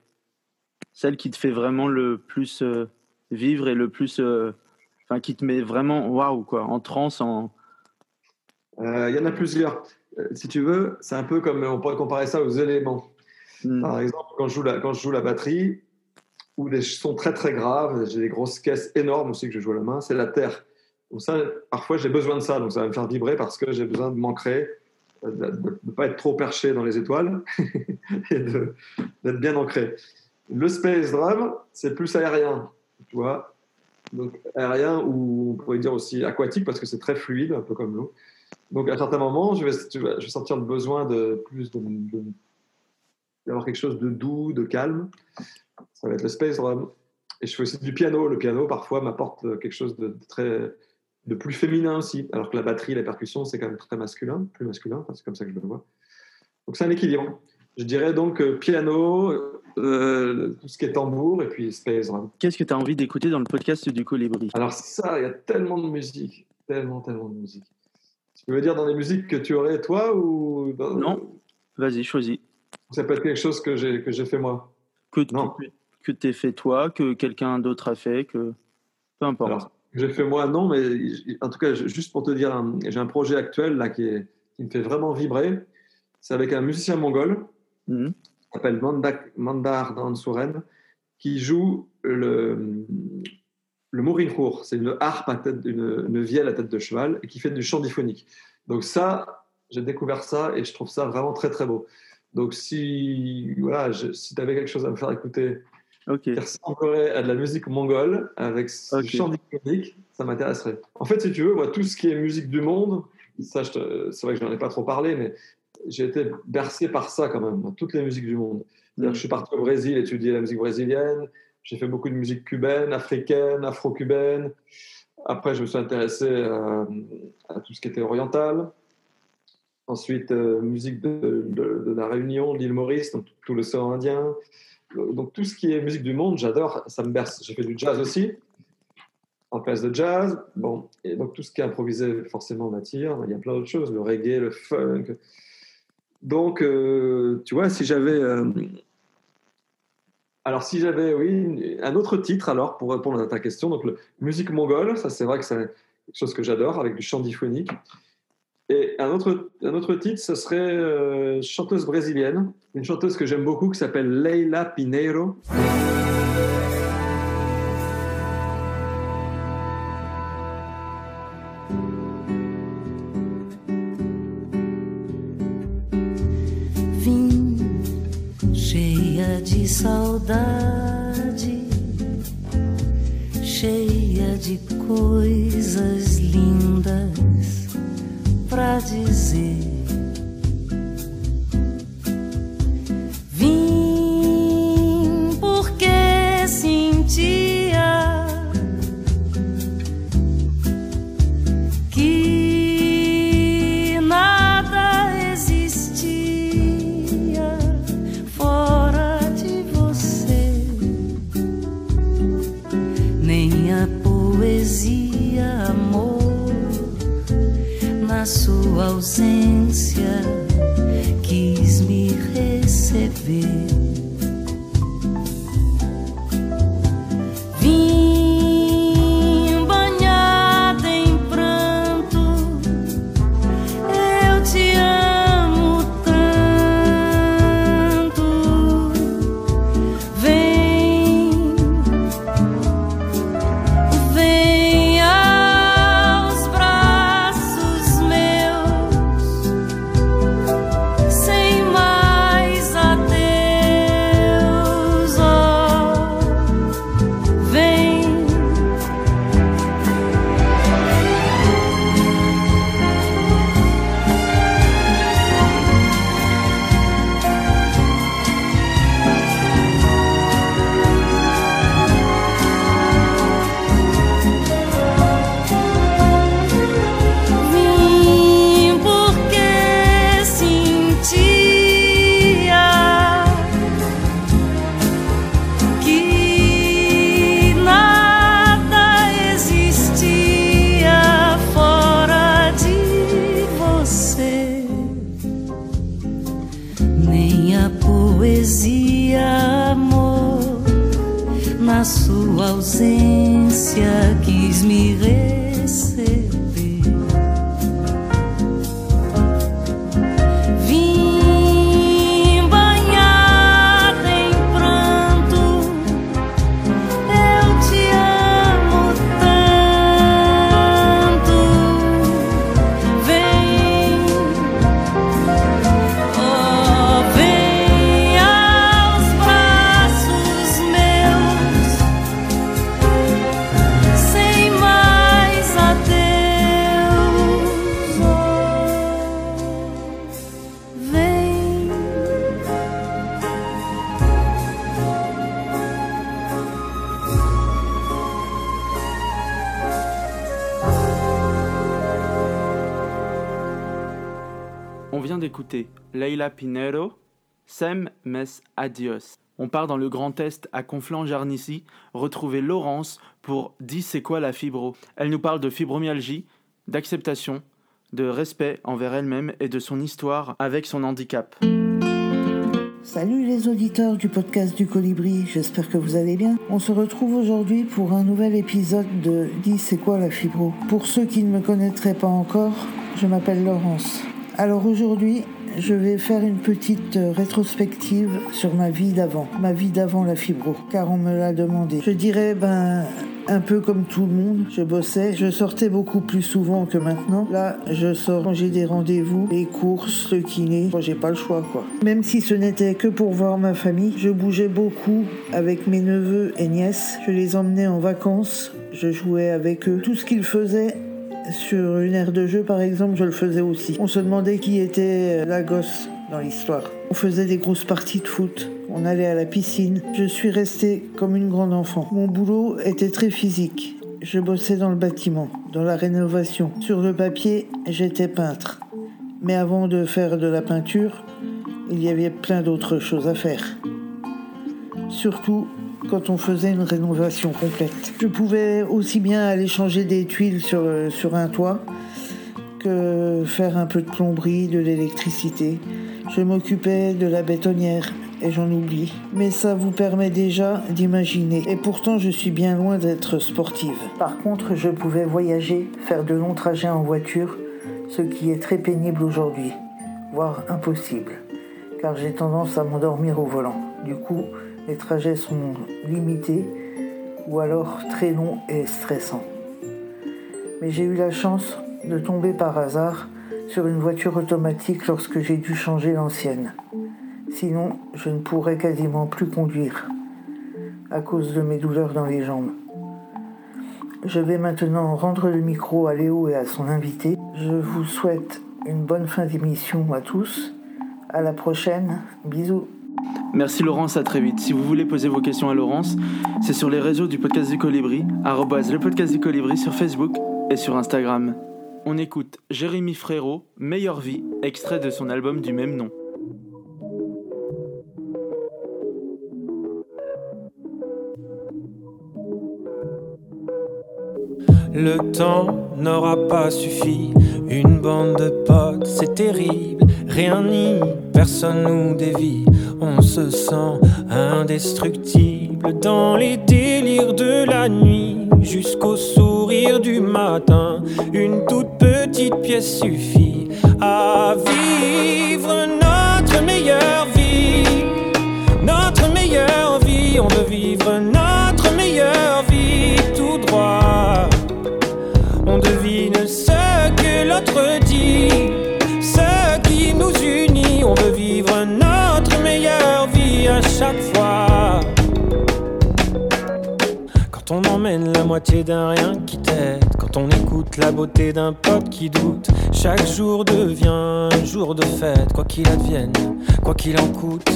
Celle qui te fait vraiment le plus euh, vivre et le plus. Enfin, qui te met vraiment waouh, quoi, en transe, en. Il y en a plusieurs. Euh, si tu veux, c'est un peu comme on pourrait comparer ça aux éléments. Hmm. Par exemple, quand je, joue la, quand je joue la batterie, ou des sons très très graves, j'ai des grosses caisses énormes aussi que je joue à la main, c'est la terre. Donc ça, parfois j'ai besoin de ça, donc ça va me faire vibrer parce que j'ai besoin de m'ancrer, euh, de ne pas être trop perché dans les étoiles et d'être bien ancré. Le space drum, c'est plus aérien, tu vois. Donc aérien ou on pourrait dire aussi aquatique parce que c'est très fluide, un peu comme l'eau. Donc, à un certain moment, je vais, je vais sentir le besoin de plus d'avoir quelque chose de doux, de calme. Ça va être le space drum. Et je fais aussi du piano. Le piano, parfois, m'apporte quelque chose de, très de plus féminin aussi. Alors que la batterie, la percussion, c'est quand même très masculin, plus masculin. c'est comme ça que je le vois. Donc, c'est un équilibre. Je dirais donc euh, piano, euh, tout ce qui est tambour et puis space drum. Qu'est-ce que tu as envie d'écouter dans le podcast du Colibri? Alors, ça, il y a tellement de musique. Tellement, tellement de musique. Tu veux dire dans les musiques que tu aurais toi ou Non, vas-y, choisis. Ça peut être quelque chose que j'ai que j'ai fait moi. Que non. que, fait toi, que quelqu'un d'autre a fait, que peu importe. Alors, j'ai fait moi, non, mais en tout cas, juste pour te dire, j'ai un projet actuel là qui, est, qui me fait vraiment vibrer. C'est avec un musicien mongol, mmh. qui s'appelle Mandar Dansuren, qui joue le, le Mourinhour, c'est une harpe à tête, une, une, vielle à tête de cheval et qui fait du chant diphonique. Donc ça, j'ai découvert ça et je trouve ça vraiment très très beau. Donc si voilà, si tu avais quelque chose à me faire écouter qui ressemblerait à de la musique mongole avec du chant diphonique, ça m'intéresserait. En fait, si tu veux, moi, tout ce qui est musique du monde, ça, c'est vrai que je n'en ai pas trop parlé, mais j'ai été bercé par ça quand même, toutes les musiques du monde. Mm. Je suis parti au Brésil étudier la musique brésilienne. J'ai fait beaucoup de musique cubaine, africaine, afro-cubaine. Après, je me suis intéressé euh, à, tout ce qui était oriental. Ensuite, euh, musique de, la Réunion, l'île Maurice, donc tout l'océan Indien. Donc tout ce qui est musique du monde, j'adore, ça me berce. J'ai fait du jazz aussi, en place de jazz. Bon, et donc tout ce qui est improvisé, forcément, m'attire. Il y a plein d'autres choses, le reggae, le funk. Donc, euh, tu vois, si j'avais Alors, si j'avais, oui, un autre titre, alors, pour répondre à ta question, donc, musique mongole, ça, c'est vrai que c'est quelque chose que j'adore, avec du chant diphonique. Et un autre, un autre titre, ce serait euh, chanteuse brésilienne, une chanteuse que j'aime beaucoup qui s'appelle Leila Pineiro. Saudade, cheia de coisas lindas pra dizer. ausente. D'écouter Leila Pinero, Sem mes adios. On part dans le Grand Est à Conflans-Jarnissi retrouver Laurence pour Dis c'est quoi la fibro. Elle nous parle de fibromyalgie, d'acceptation, de respect envers elle-même et de son histoire avec son handicap. Salut les auditeurs du podcast du Colibri, j'espère que vous allez bien. On se retrouve aujourd'hui pour un nouvel épisode de Dis c'est quoi la fibro. Pour ceux qui ne me connaîtraient pas encore, je m'appelle Laurence. Alors aujourd'hui, je vais faire une petite euh, rétrospective sur ma vie d'avant, ma vie d'avant la fibro, car on me l'a demandé. Je dirais, ben, un peu comme tout le monde, je bossais, je sortais beaucoup plus souvent que maintenant. Là, je sors quand j'ai des rendez-vous, les courses, le kiné, quand j'ai pas le choix, quoi. Même si ce n'était que pour voir ma famille, je bougeais beaucoup avec mes neveux et nièces. Je les emmenais en vacances, je jouais avec eux. Tout ce qu'ils faisaient, sur une aire de jeu, par exemple, je le faisais aussi. On se demandait qui était la gosse dans l'histoire. On faisait des grosses parties de foot. On allait à la piscine. Je suis restée comme une grande enfant. Mon boulot était très physique. Je bossais dans le bâtiment, dans la rénovation. Sur le papier, j'étais peintre. Mais avant de faire de la peinture, il y avait plein d'autres choses à faire. Surtout quand on faisait une rénovation complète. Je pouvais aussi bien aller changer des tuiles sur, sur un toit que faire un peu de plomberie, de l'électricité. Je m'occupais de la bétonnière, et j'en oublie. Mais ça vous permet déjà d'imaginer. Et pourtant, je suis bien loin d'être sportive. Par contre, je pouvais voyager, faire de longs trajets en voiture, ce qui est très pénible aujourd'hui, voire impossible, car j'ai tendance à m'endormir au volant. Du coup, les trajets sont limités ou alors très longs et stressants. Mais j'ai eu la chance de tomber par hasard sur une voiture automatique lorsque j'ai dû changer l'ancienne. Sinon, je ne pourrais quasiment plus conduire à cause de mes douleurs dans les jambes. Je vais maintenant rendre le micro à Léo et à son invité. Je vous souhaite une bonne fin d'émission à tous. À la prochaine. Bisous. Merci Laurence, à très vite. Si vous voulez poser vos questions à Laurence, c'est sur les réseaux du podcast du Colibri, arrobase le podcast du Colibri sur Facebook et sur Instagram. On écoute Jérémy Frérot, Meilleure vie, extrait de son album du même nom. Le temps n'aura pas suffi, une bande de potes, c'est terrible, rien ni personne nous dévie, on se sent indestructible dans les délires de la nuit. Jusqu'au sourire du matin, une toute petite pièce suffit à vivre d'un rien qui t'aide, quand on écoute la beauté d'un pote qui doute, chaque jour devient un jour de fête, quoi qu'il advienne, quoi qu'il en coûte.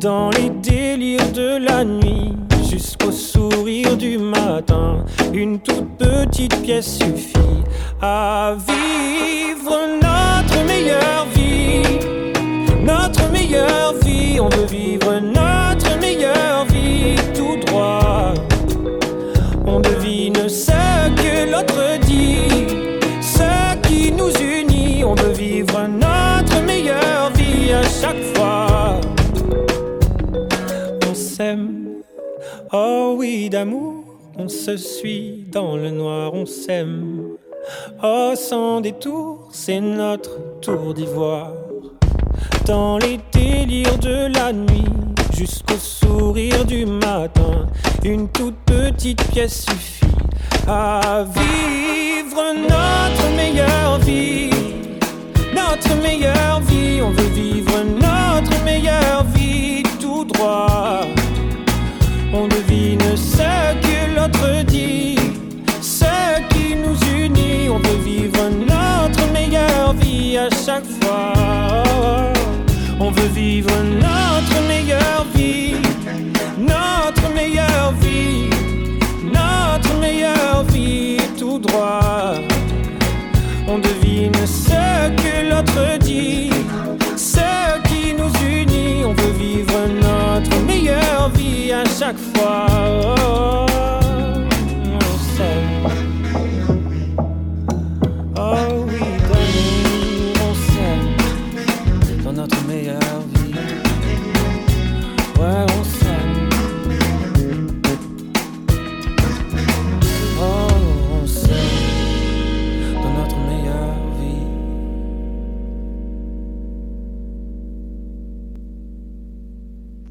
Dans les délires de la nuit, jusqu'au sourire du matin, une toute petite pièce suffit à vivre notre meilleure vie. Notre meilleure vie, on veut vivre notre meilleure vie ce que l'autre dit, ce qui nous unit. On veut vivre notre meilleure vie à chaque fois. On s'aime, oh oui, d'amour. On se suit dans le noir, on s'aime. Oh, sans détour, c'est notre tour d'ivoire. Dans les délires de la nuit, jusqu'au sourire du matin, une toute petite pièce suffit à vivre notre meilleure vie. Notre meilleure vie, on veut vivre notre meilleure vie tout droit. On devine ce que l'autre dit, ce qui nous unit. On veut vivre notre meilleure vie à chaque fois. On veut vivre notre meilleure vie, notre meilleure vie, notre meilleure vie tout droit. On devine ce que l'autre dit, ce qui nous unit. On veut vivre notre meilleure vie à chaque fois.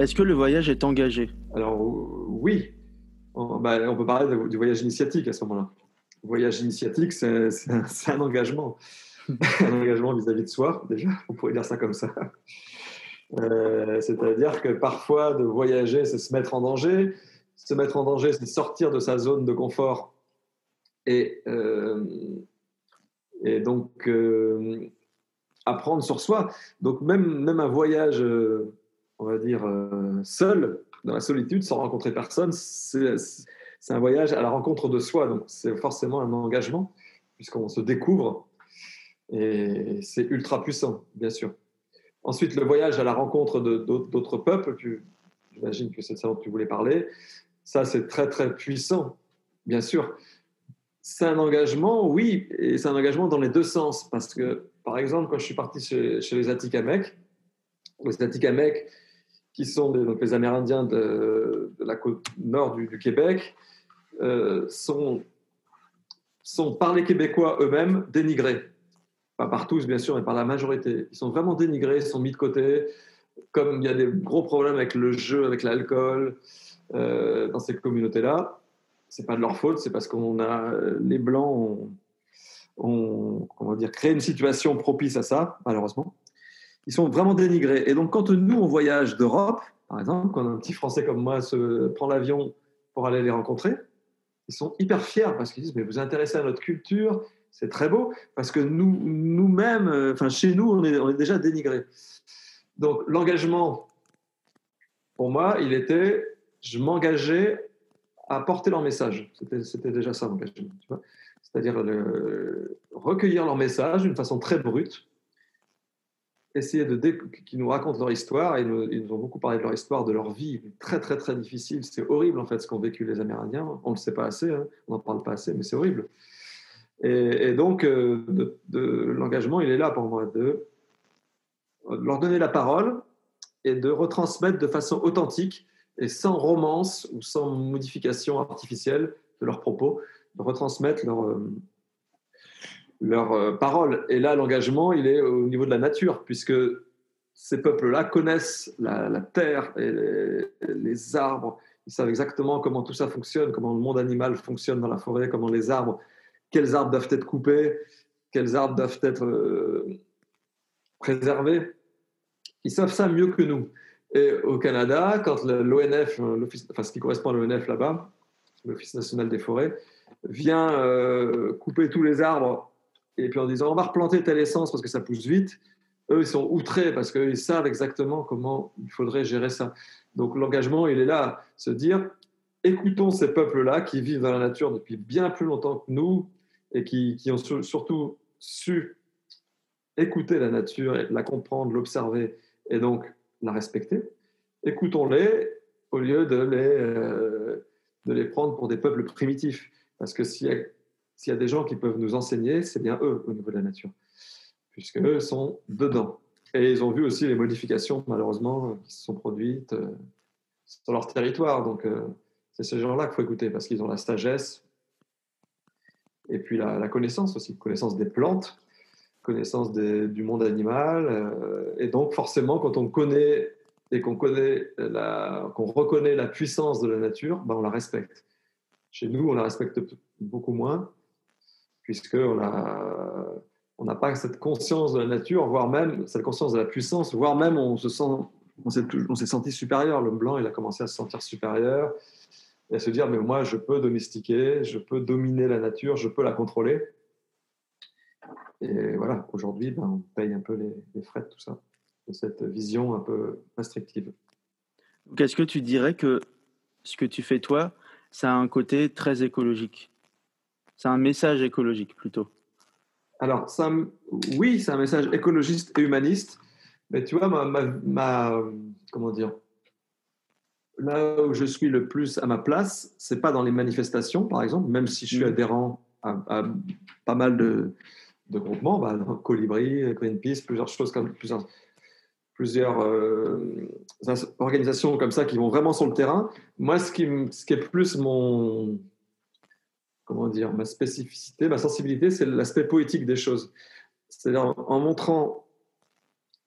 Est-ce que le voyage est engagé? Alors oui, on, bah, on peut parler du voyage initiatique à ce moment-là. Voyage initiatique, c'est un, engagement. un engagement vis-à-vis de soi, déjà, on pourrait dire ça comme ça. Euh, C'est-à-dire que parfois, de voyager, c'est se mettre en danger. Se mettre en danger, c'est sortir de sa zone de confort. Et, euh, et donc, euh, apprendre sur soi. Donc, même, même un voyage, euh, on va dire, euh, seul, dans la solitude, sans rencontrer personne, c'est un voyage à la rencontre de soi. Donc, c'est forcément un engagement, puisqu'on se découvre. Et c'est ultra puissant, bien sûr. Ensuite, le voyage à la rencontre d'autres peuples, j'imagine que c'est ça dont tu voulais parler. Ça, c'est très, très puissant, bien sûr. C'est un engagement, oui, et c'est un engagement dans les deux sens. Parce que, par exemple, quand je suis parti chez, chez les Atikamekw, les Atikamekw, qui sont des, donc les Amérindiens de, la côte nord du, Québec, euh, sont, sont par les Québécois eux-mêmes dénigrés. Pas par tous, bien sûr, mais par la majorité. Ils sont vraiment dénigrés, ils sont mis de côté. Comme il y a des gros problèmes avec le jeu, avec l'alcool, euh, dans ces communautés-là, c'est pas de leur faute, c'est parce qu'on a les blancs ont, ont, comment dire, créé une situation propice à ça, malheureusement. Ils sont vraiment dénigrés. Et donc, quand nous, on voyage d'Europe, par exemple, quand un petit Français comme moi se prend l'avion pour aller les rencontrer, ils sont hyper fiers parce qu'ils disent, mais vous intéressez à notre culture, c'est très beau, parce que nous, nous-mêmes, euh, enfin, chez nous, on est, déjà dénigrés. Donc, l'engagement, pour moi, il était, je m'engageais à porter leur message. C'était, déjà ça, l'engagement. C'est-à-dire recueillir leur message d'une façon très brute, essayer de qu'ils nous racontent leur histoire. Et nous, ils nous ont beaucoup parlé de leur histoire, de leur vie, très très très difficile. C'est horrible en fait ce qu'ont vécu les Amérindiens. On ne le sait pas assez, hein. on n'en parle pas assez, mais c'est horrible. Et, donc euh, de- l'engagement, il est là pour moi de leur donner la parole et de retransmettre de façon authentique et sans romance ou sans modification artificielle de leurs propos, de retransmettre leur, euh, leur euh, parole. Et là, l'engagement, il est au niveau de la nature, puisque ces peuples-là connaissent la, terre et les, arbres. Ils savent exactement comment tout ça fonctionne, comment le monde animal fonctionne dans la forêt, comment les arbres, quels arbres doivent être coupés, quels arbres doivent être euh, préservés. Ils savent ça mieux que nous. Et au Canada, quand l'ONF, enfin ce qui correspond à l'ONF là-bas, l'Office national des forêts, vient euh, couper tous les arbres et puis en disant on va replanter telle essence parce que ça pousse vite, eux ils sont outrés parce qu'ils savent exactement comment il faudrait gérer ça. Donc l'engagement il est là, se dire écoutons ces peuples-là qui vivent dans la nature depuis bien plus longtemps que nous et qui, qui ont sur- surtout su écouter la nature, la comprendre, l'observer et donc la respecter. Écoutons-les au lieu de les, euh, de les prendre pour des peuples primitifs. Parce que s'il y, a- s'il y a des gens qui peuvent nous enseigner, c'est bien eux au niveau de la nature, puisque eux sont dedans. Et ils ont vu aussi les modifications, malheureusement, qui se sont produites euh, sur leur territoire. Donc, euh, c'est ces gens-là qu'il faut écouter, parce qu'ils ont la sagesse et puis la, connaissance aussi, connaissance des plantes, connaissance du monde animal. euh, et donc, forcément, quand on connaît et qu'on connaît la, qu'on reconnaît la puissance de la nature, ben, on la respecte. Chez nous, on la respecte beaucoup moins, puisqu'on a, on n'a pas cette conscience de la nature, voire même cette conscience de la puissance, voire même on se sent, on s'est, senti supérieur. L'homme blanc, il a commencé à se sentir supérieur et à se dire, mais moi, je peux domestiquer, je peux dominer la nature, je peux la contrôler. Et voilà, aujourd'hui, ben, on paye un peu les, les frais de tout ça, de cette vision un peu restrictive. Qu'est-ce que tu dirais que ce que tu fais toi, ça a un côté très écologique? C'est un message écologique plutôt. Alors, ça, oui, c'est un message écologiste et humaniste, mais tu vois, ma, ma- ma- comment dire, là où je suis le plus à ma place, c'est pas dans les manifestations, par exemple, même si je suis Mhm. adhérent à, à pas mal de, de groupements, bah, Colibri, Greenpeace, plusieurs choses comme plusieurs, plusieurs euh, organisations comme ça qui vont vraiment sur le terrain. Moi, ce qui, ce qui est plus mon, comment dire, ma spécificité, ma sensibilité, c'est l'aspect poétique des choses. C'est-à-dire en, montrant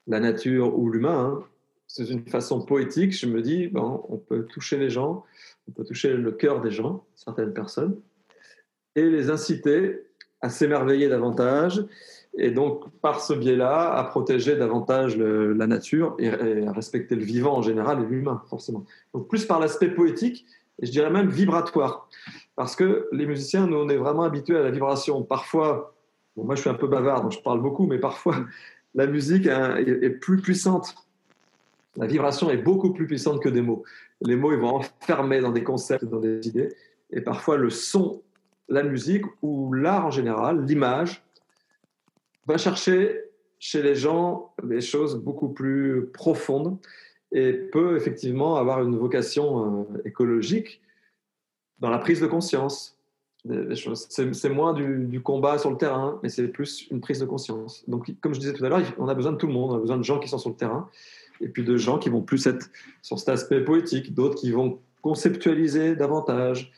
la nature ou l'humain, hein, c'est une façon poétique, je me dis, bon, on peut toucher les gens, on peut toucher le cœur des gens, certaines personnes, et les inciter à s'émerveiller davantage, et donc par ce biais-là, à protéger davantage la nature et, et à respecter le vivant en général et l'humain, forcément. Donc plus par l'aspect poétique, et je dirais même vibratoire. Parce que les musiciens, nous, on est vraiment habitués à la vibration. Parfois, moi je suis un peu bavard, donc je parle beaucoup, mais parfois la musique hein, est, est plus puissante. La vibration est beaucoup plus puissante que des mots. Les mots, ils vont enfermer dans des concepts, dans des idées. Et parfois, le son, la musique ou l'art en général, l'image, va chercher chez les gens des choses beaucoup plus profondes et peut effectivement avoir une vocation euh, écologique dans la prise de conscience. C'est c'est moins du, du combat sur le terrain, mais c'est plus une prise de conscience. Donc, comme je disais tout à l'heure, on a besoin de tout le monde, on a besoin de gens qui sont sur le terrain et puis de gens qui vont plus être sur cet aspect poétique, d'autres qui vont conceptualiser davantage,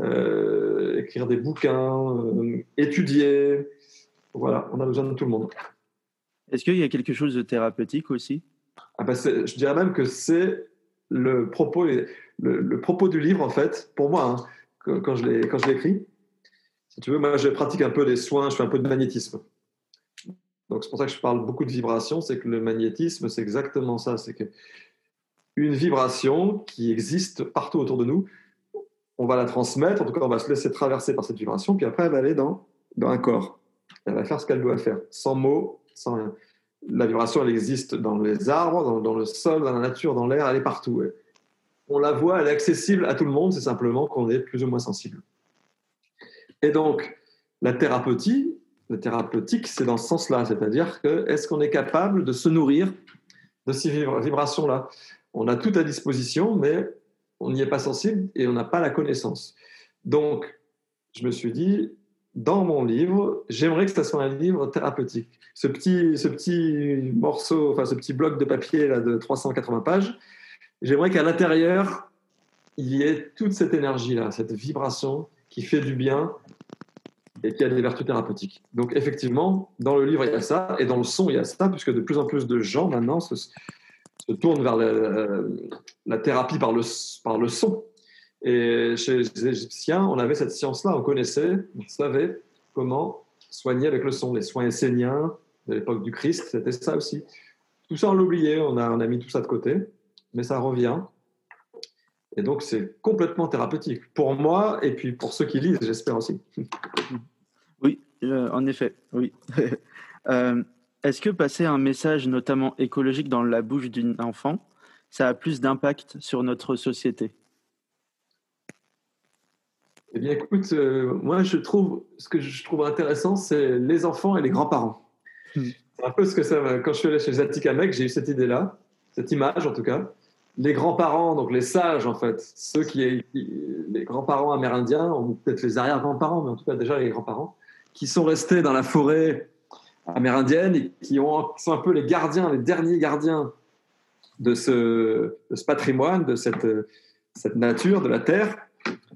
euh, écrire des bouquins, euh, étudier. Voilà, on a besoin de tout le monde. Est-ce qu'il y a quelque chose de thérapeutique aussi? Ah ben, Je dirais même que c'est le propos, le, propos du livre, en fait, pour moi, hein, quand je l'écris. Si tu veux, moi, je pratique un peu les soins, je fais un peu de magnétisme. Donc, c'est pour ça que je parle beaucoup de vibration, c'est que le magnétisme, c'est exactement ça. C'est que une vibration qui existe partout autour de nous, on va la transmettre, en tout cas, on va se laisser traverser par cette vibration, puis après, elle va aller dans un corps. Elle va faire ce qu'elle doit faire, sans mots, sans rien. La vibration, elle existe dans les arbres, dans, le sol, dans la nature, dans l'air, elle est partout. On la voit, elle est accessible à tout le monde, c'est simplement qu'on est plus ou moins sensible. Et donc, la thérapeutie, la thérapeutique, c'est dans ce sens-là, c'est-à-dire que est-ce qu'on est capable de se nourrir de ces vibrations-là? On a tout à disposition, mais on n'y est pas sensible et on n'a pas la connaissance. Donc, je me suis dit, dans mon livre, j'aimerais que ce soit un livre thérapeutique. Ce petit, ce petit morceau, enfin ce petit bloc de papier là, de 380 pages, j'aimerais qu'à l'intérieur, il y ait toute cette énergie-là, cette vibration qui fait du bien et qui a des vertus thérapeutiques. Donc effectivement, dans le livre, il y a ça, et dans le son, il y a ça, puisque de plus en plus de gens maintenant se, tournent vers la, la, thérapie par le, par le son. Et chez les Égyptiens, on avait cette science-là, on connaissait, on savait comment soigner avec le son. Les soins esséniens de l'époque du Christ, c'était ça aussi. Tout ça, on l'oubliait, on a, on a mis tout ça de côté, mais ça revient. Et donc, c'est complètement thérapeutique pour moi et puis pour ceux qui lisent, j'espère aussi. Oui, euh, en effet, oui. euh, Est-ce que passer un message, notamment écologique, dans la bouche d'un enfant, ça a plus d'impact sur notre société? Eh bien, écoute, euh, moi, je trouve, ce que je trouve intéressant, c'est les enfants et les grands-parents. Hmm. C'est un peu ce que ça. Quand je suis allé chez Zatikamek, j'ai eu cette idée-là, cette image en tout cas. Les grands-parents, donc les sages en fait, ceux qui, les grands-parents amérindiens, ou peut-être les arrière-grands-parents, mais en tout cas déjà les grands-parents, qui sont restés dans la forêt amérindienne et qui, ont, sont un peu les gardiens, les derniers gardiens de ce, patrimoine, de cette, nature, de la terre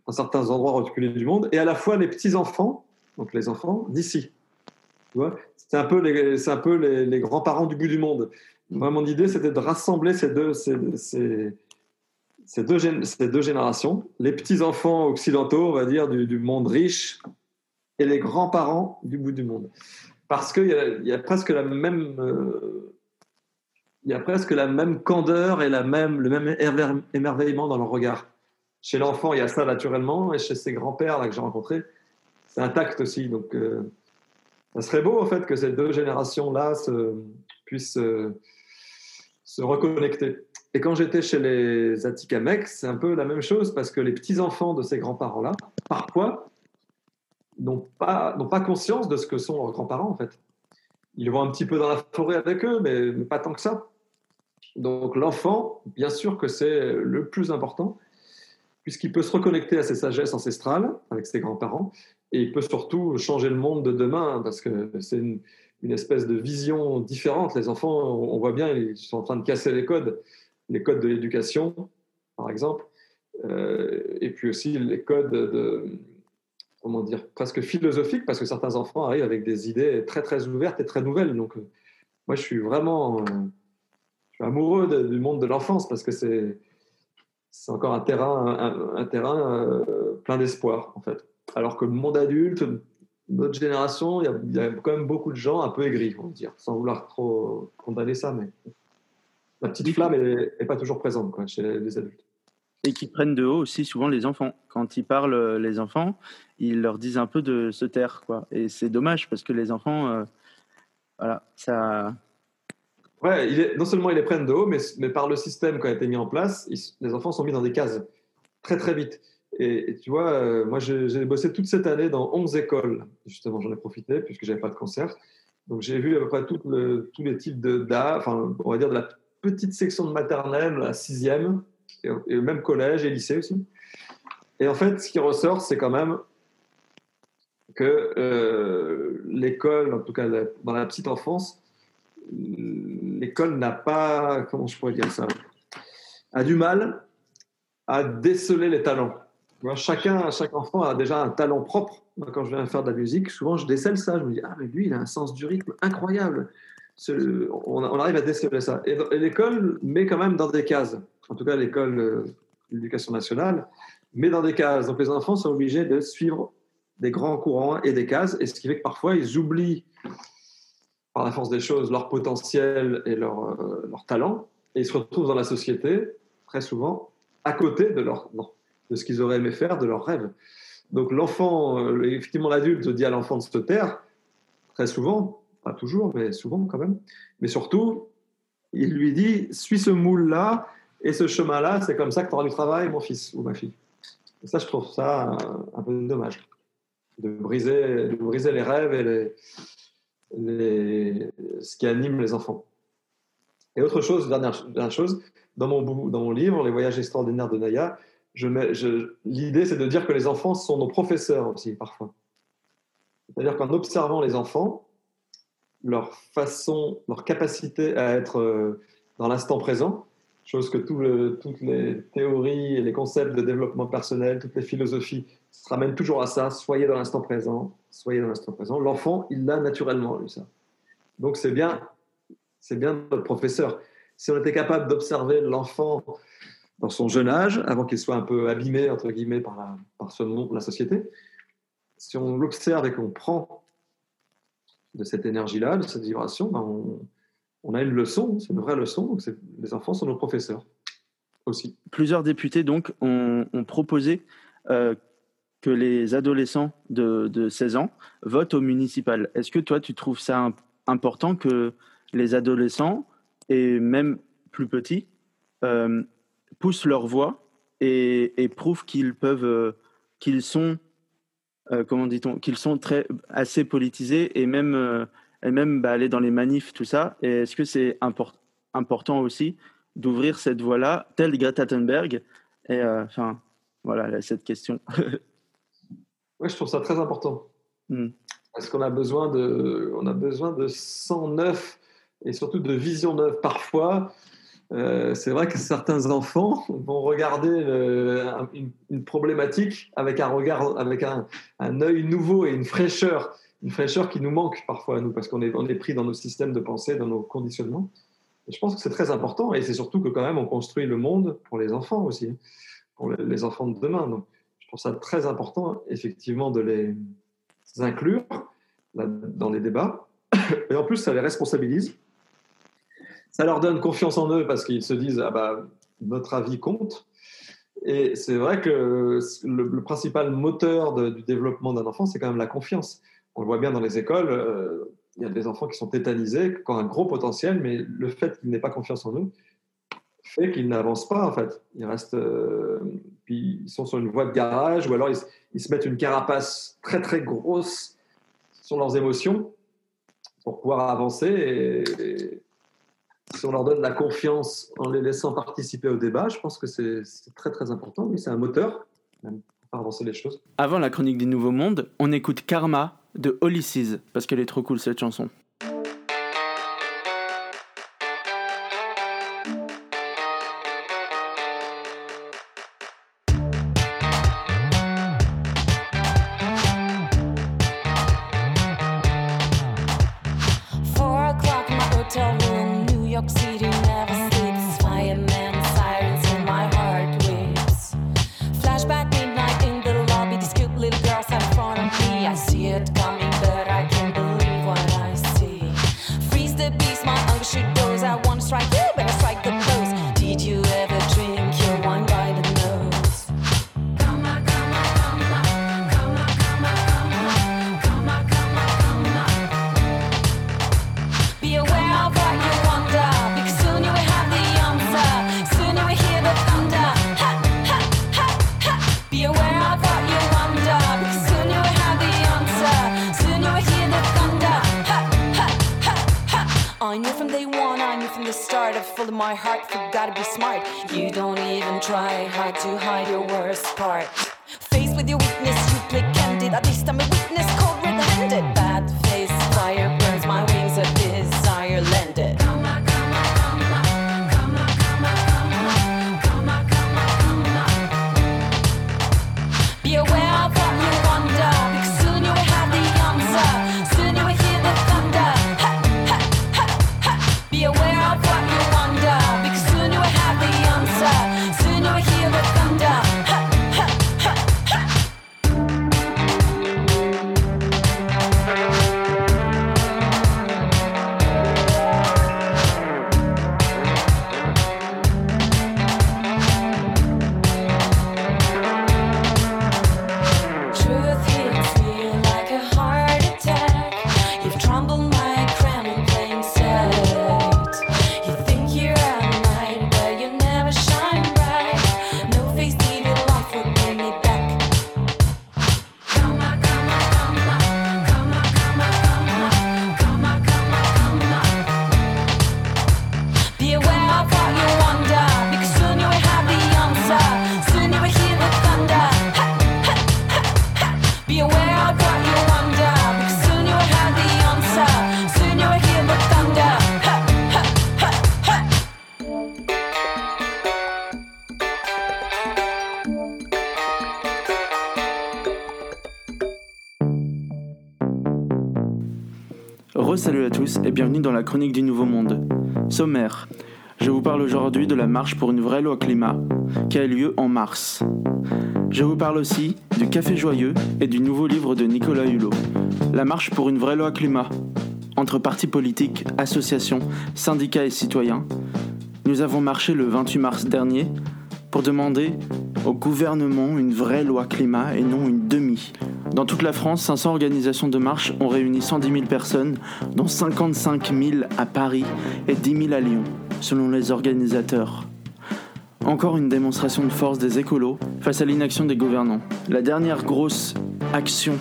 dans certains endroits reculés du monde, et à la fois les petits-enfants, donc les enfants d'ici. C'est un peu les, un peu les, les grands-parents du bout du monde. Moi, mon idée, c'était de rassembler ces deux, ces, deux, générations, les petits-enfants occidentaux, on va dire, du, monde riche, et les grands-parents du bout du monde. Parce qu'il y, y, a presque la même... Euh, il y a presque la même candeur et la même, le même émerveillement dans leur regard. Chez l'enfant, il y a ça naturellement, et chez ses grands-pères là, que j'ai rencontrés, c'est intact aussi. Donc, euh, ça serait beau, en fait, que ces deux générations-là se, euh, se reconnecter. Et quand j'étais chez les Atikameks, c'est un peu la même chose, parce que les petits-enfants de ces grands-parents-là, parfois, n'ont pas, conscience de ce que sont leurs grands-parents, en fait. Ils vont un petit peu dans la forêt avec eux, mais pas tant que ça. Donc l'enfant, bien sûr que c'est le plus important, puisqu'il peut se reconnecter à ses sagesses ancestrales avec ses grands-parents, et il peut surtout changer le monde de demain, parce que c'est une, espèce de vision différente. Les enfants, on voit bien, ils sont en train de casser les codes, les codes de l'éducation, par exemple, euh, et puis aussi les codes de, comment dire, presque philosophiques, parce que certains enfants arrivent avec des idées très très ouvertes et très nouvelles. Donc, euh, moi, je suis vraiment, euh, je suis amoureux du monde de l'enfance, parce que c'est encore un terrain, un, terrain plein d'espoir, en fait. Alors que le monde adulte, notre génération, il y, a, quand même beaucoup de gens un peu aigris, on va dire, sans vouloir trop condamner ça, mais la petite flamme n'est pas toujours présente quoi, chez les, adultes. Et qui prennent de haut aussi souvent les enfants. Quand ils parlent, euh, les enfants, ils leur disent un peu de se taire. Quoi. Et c'est dommage parce que les enfants, euh, voilà, ça, Ouais, il est, non seulement ils les prennent de haut, mais, mais par le système qui a été mis en place, les enfants sont mis dans des cases très très vite. Et, tu vois, euh, moi j'ai bossé toute cette année dans 11 écoles, justement, j'en ai profité puisque j'avais pas de concert. Donc j'ai vu à peu près tous les types d'âge, enfin on va dire de la petite section de maternelle à sixième, et, et même collège et lycée aussi. Et en fait, ce qui ressort, c'est quand même que euh, l'école, en tout cas dans la petite enfance, l'école n'a pas, comment je pourrais dire ça, a du mal à déceler les talents. Chacun, chaque enfant a déjà un talent propre. quand je viens faire de la musique, souvent je décèle ça. Je me dis, ah, mais lui, il a un sens du rythme incroyable. On, arrive à déceler ça. Et, l'école met quand même dans des cases. En tout cas, l'école euh, l'éducation nationale met dans des cases. Donc les enfants sont obligés de suivre des grands courants et des cases. Et ce qui fait que parfois, ils oublient, par la force des choses, leur potentiel et leur, euh, leur talent. Et ils se retrouvent dans la société, très souvent, à côté de, leur, de ce qu'ils auraient aimé faire, de leurs rêves. Donc l'enfant, euh, effectivement l'adulte dit à l'enfant de se taire, très souvent, pas toujours, mais souvent quand même. Mais surtout, il lui dit, suis ce moule-là et ce chemin-là, c'est comme ça que tu auras du travail, mon fils ou ma fille. Et ça, je trouve ça un, peu dommage, de briser, de briser les rêves et les, ce qui anime les enfants. Et autre chose, dernière, dernière chose, dans mon, dans mon livre, Les voyages extraordinaires de Naya, l'idée c'est de dire que les enfants sont nos professeurs aussi parfois. C'est-à-dire qu'en observant les enfants, leur façon, leur capacité à être euh, dans l'instant présent, chose que toutes les théories et les concepts de développement personnel, toutes les philosophies se ramènent toujours à ça, soyez dans l'instant présent, soyez dans l'instant présent. L'enfant, il l'a naturellement, lui, ça. Donc c'est bien, c'est bien notre professeur si on était capable d'observer l'enfant dans son jeune âge, avant qu'il soit un peu abîmé, entre guillemets, par, la, par ce monde, la société, si on l'observe et qu'on prend de cette énergie-là, de cette vibration, ben on, a une leçon, c'est une vraie leçon. Donc les enfants sont nos professeurs aussi. Plusieurs députés donc ont, proposé euh, que les adolescents de, de, 16 ans votent au municipal. Est-ce que toi, tu trouves ça important que les adolescents et même plus petits euh, poussent leur voix et, prouvent qu'ils peuvent, euh, qu'ils sont, euh, comment dit-on, qu'ils sont très assez politisés et même, et même bah, aller dans les manifs, tout ça. Et est-ce que c'est important aussi d'ouvrir cette voie-là, telle Greta Thunberg? Et enfin, voilà cette question. oui, je trouve ça très important. Hmm. Parce qu'on a besoin de, on a besoin de 109 et surtout de vision neuve. Parfois, euh, c'est vrai que certains enfants vont regarder une, problématique avec un regard, avec un, œil nouveau et une fraîcheur, une fraîcheur qui nous manque parfois à nous, parce qu'on est, pris dans nos systèmes de pensée, dans nos conditionnements. Je pense que c'est très important, et c'est surtout que quand même on construit le monde pour les enfants aussi, pour les enfants de demain. Donc, je trouve ça très important, effectivement, de les inclure dans les débats. Et en plus, ça les responsabilise ça leur donne confiance en eux parce qu'ils se disent ah bah notre avis compte. Et c'est vrai que le, principal moteur du développement d'un enfant, c'est quand même la confiance. On le voit bien dans les écoles, euh, il y a des enfants qui sont tétanisés, qui ont un gros potentiel, mais le fait qu'ils n'aient pas confiance en eux fait qu'ils n'avancent pas en fait. Ils restent, euh, puis ils sont sur une voie de garage, ou alors ils, se mettent une carapace très très grosse sur leurs émotions pour pouvoir avancer. et si on leur donne la confiance en les laissant participer au débat, je pense que c'est très très important. Oui, c'est un moteur pour faire avancer les choses. Avant la chronique des Nouveaux Mondes, on écoute Karma de Ulysses parce qu'elle est trop cool cette chanson. Tous et bienvenue dans la chronique du Nouveau Monde. Sommaire. Je vous parle aujourd'hui de la marche pour une vraie loi climat qui a eu lieu en mars. Je vous parle aussi du Café Joyeux et du nouveau livre de Nicolas Hulot. La marche pour une vraie loi climat. Entre partis politiques, associations, syndicats et citoyens, nous avons marché le 28 mars dernier pour demander au gouvernement une vraie loi climat et non une demi. Dans toute la France, 500 organisations de marche ont réuni 110 000 personnes, dont 55 000 à Paris et 10 000 à Lyon, selon les organisateurs. Encore une démonstration de force des écolos face à l'inaction des gouvernants. La dernière grosse action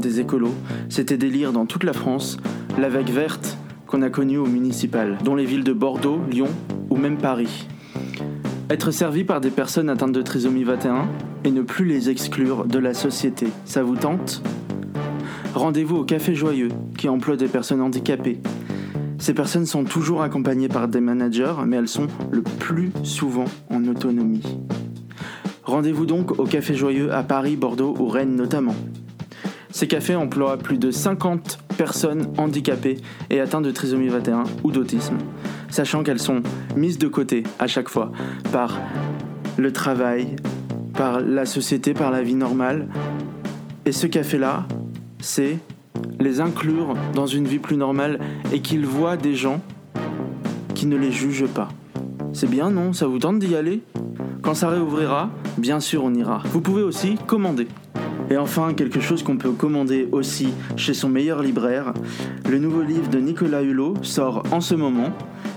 des écolos, c'était d'élire dans toute la France la vague verte qu'on a connue au municipal, dont les villes de Bordeaux, Lyon ou même Paris. Être servi par des personnes atteintes de trisomie 21 et ne plus les exclure de la société, ça vous tente? Rendez-vous au Café Joyeux, qui emploie des personnes handicapées. Ces personnes sont toujours accompagnées par des managers, mais elles sont le plus souvent en autonomie. Rendez-vous donc au Café Joyeux à Paris, Bordeaux ou Rennes notamment. Ces cafés emploient plus de 50 personnes handicapées et atteintes de trisomie 21 ou d'autisme sachant qu'elles sont mises de côté à chaque fois par le travail, par la société, par la vie normale. Et ce café-là, c'est les inclure dans une vie plus normale et qu'ils voient des gens qui ne les jugent pas. C'est bien, non? Ça vous tente d'y aller? Quand ça réouvrira, bien sûr on ira. Vous pouvez aussi commander. Et enfin, quelque chose qu'on peut commander aussi chez son meilleur libraire, le nouveau livre de Nicolas Hulot sort en ce moment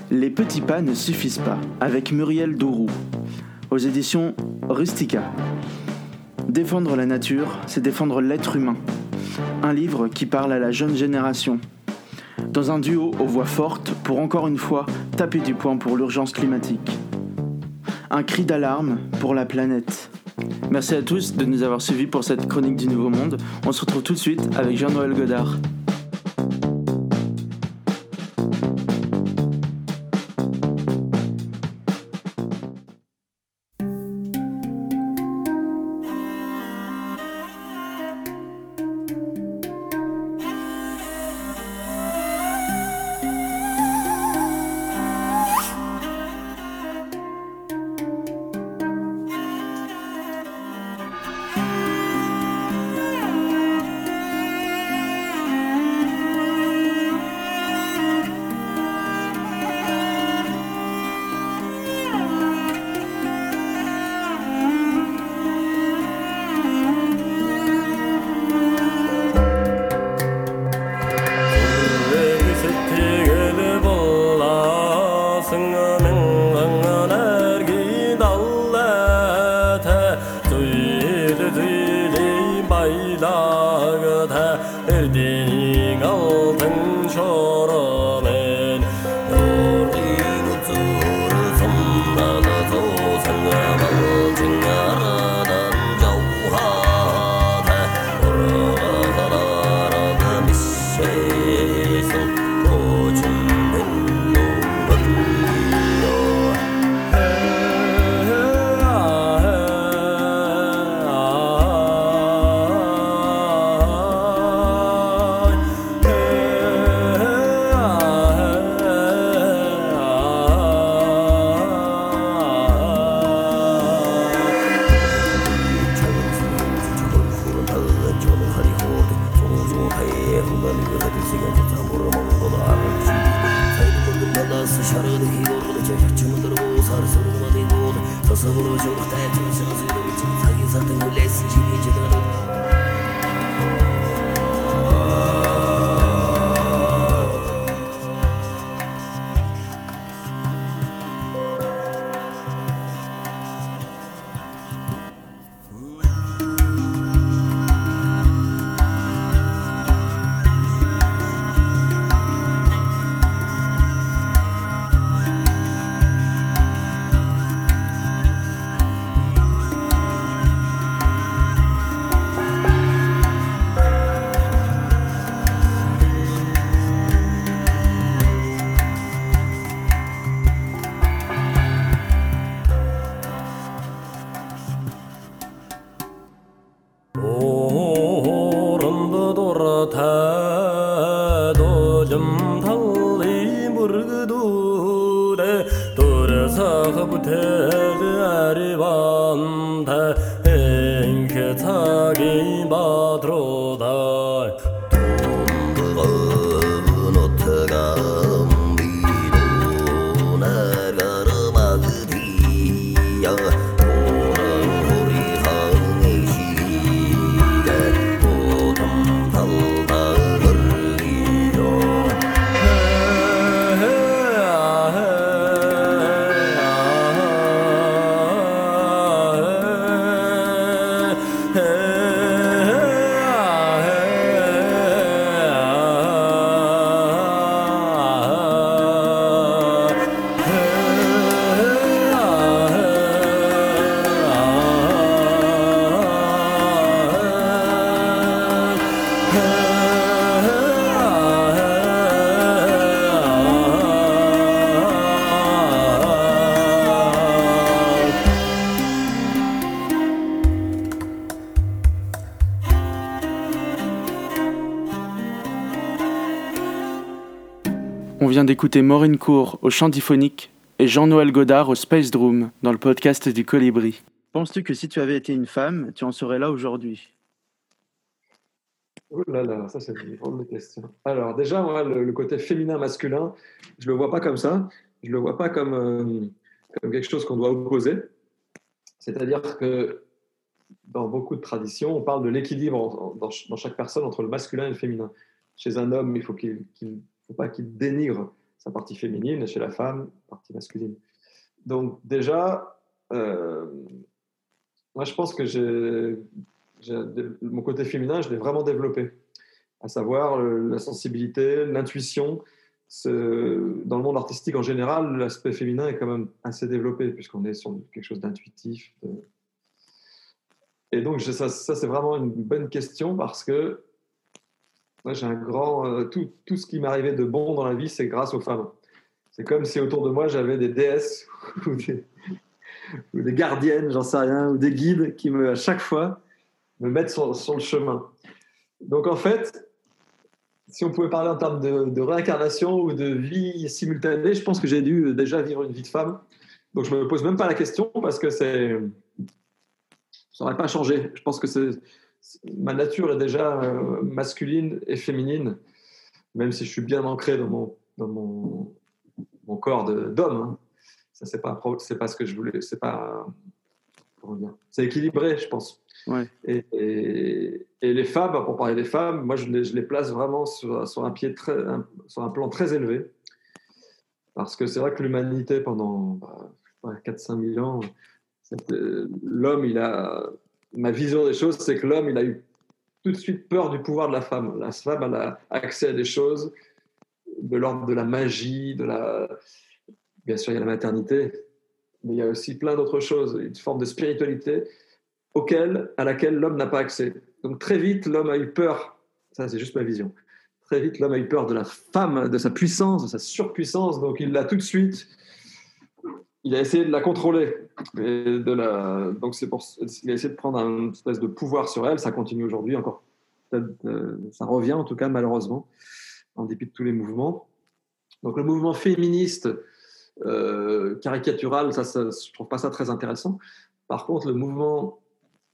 les petits pas ne suffisent pas, avec Muriel Dourou, aux éditions Rustica. Défendre la nature, c'est défendre l'être humain. Un livre qui parle à la jeune génération. Dans un duo aux voix fortes pour encore une fois taper du poing pour l'urgence climatique. Un cri d'alarme pour la planète. Merci à tous de nous avoir suivis pour cette chronique du Nouveau Monde. On se retrouve tout de suite avec Jean-Noël Godard. D'écouter Maureen Cour au chant diphonique et Jean-Noël Godard au Space Drum dans le podcast du Colibri. Penses-tu que si tu avais été une femme, tu en serais là aujourd'hui? Oh là là, ça c'est une grande question. Alors déjà, moi, le, le côté féminin-masculin, je le vois pas comme ça. Je le vois pas comme, euh, comme quelque chose qu'on doit opposer. C'est-à-dire que dans beaucoup de traditions, on parle de l'équilibre dans, ch- dans chaque personne entre le masculin et le féminin. Chez un homme, il faut qu'il faut pas qu'il dénigre sa partie féminine, et chez la femme, partie masculine. Donc déjà, euh, moi je pense que mon côté féminin, je l'ai vraiment développé, à savoir la sensibilité, l'intuition. Dans le monde artistique en général, l'aspect féminin est quand même assez développé, puisqu'on est sur quelque chose d'intuitif. Et donc, ça, c'est vraiment une bonne question parce que moi, j'ai un grand. euh, tout, tout ce qui m'arrivait de bon dans la vie, c'est grâce aux femmes. C'est comme si autour de moi, j'avais des déesses ou des, gardiennes, j'en sais rien, ou des guides qui, me, à chaque fois, me mettent sur, le chemin. Donc, en fait, si on pouvait parler en termes de, réincarnation ou de vie simultanée, je pense que j'ai dû déjà vivre une vie de femme. Donc, je ne me pose même pas la question parce que. Ça n'aurait pas changé. Je pense que c'est ma nature est déjà euh, masculine et féminine, même si je suis bien ancré dans mon, dans mon, mon corps d'homme. hein. Ça, c'est pas, c'est pas ce que je voulais. C'est pas. comment dire C'est équilibré, je pense. Ouais. Et, et- et les femmes, pour parler des femmes, moi, je les, je les place vraiment sur, sur un pied très, un- sur un plan très élevé. Parce que c'est vrai que l'humanité, pendant bah, 4-5 000 ans, l'homme, il a. Ma vision des choses, c'est que l'homme, il a eu tout de suite peur du pouvoir de la femme. La femme, elle a accès à des choses de l'ordre de la magie, de la. Bien sûr, il y a la maternité, mais il y a aussi plein d'autres choses, une forme de spiritualité auquel, à laquelle l'homme n'a pas accès. Donc très vite, l'homme a eu peur. Ça, c'est juste ma vision. Très vite, l'homme a eu peur de la femme, de sa puissance, de sa surpuissance. Donc il l'a tout de suite. Il a essayé de la contrôler. Et de la... Donc c'est pour... il a essayé de prendre un espèce de pouvoir sur elle. Ça continue aujourd'hui encore. Euh, Ça revient en tout cas malheureusement, en dépit de tous les mouvements. Donc le mouvement féministe euh, caricatural, ça, je trouve pas ça très intéressant. Par contre, le mouvement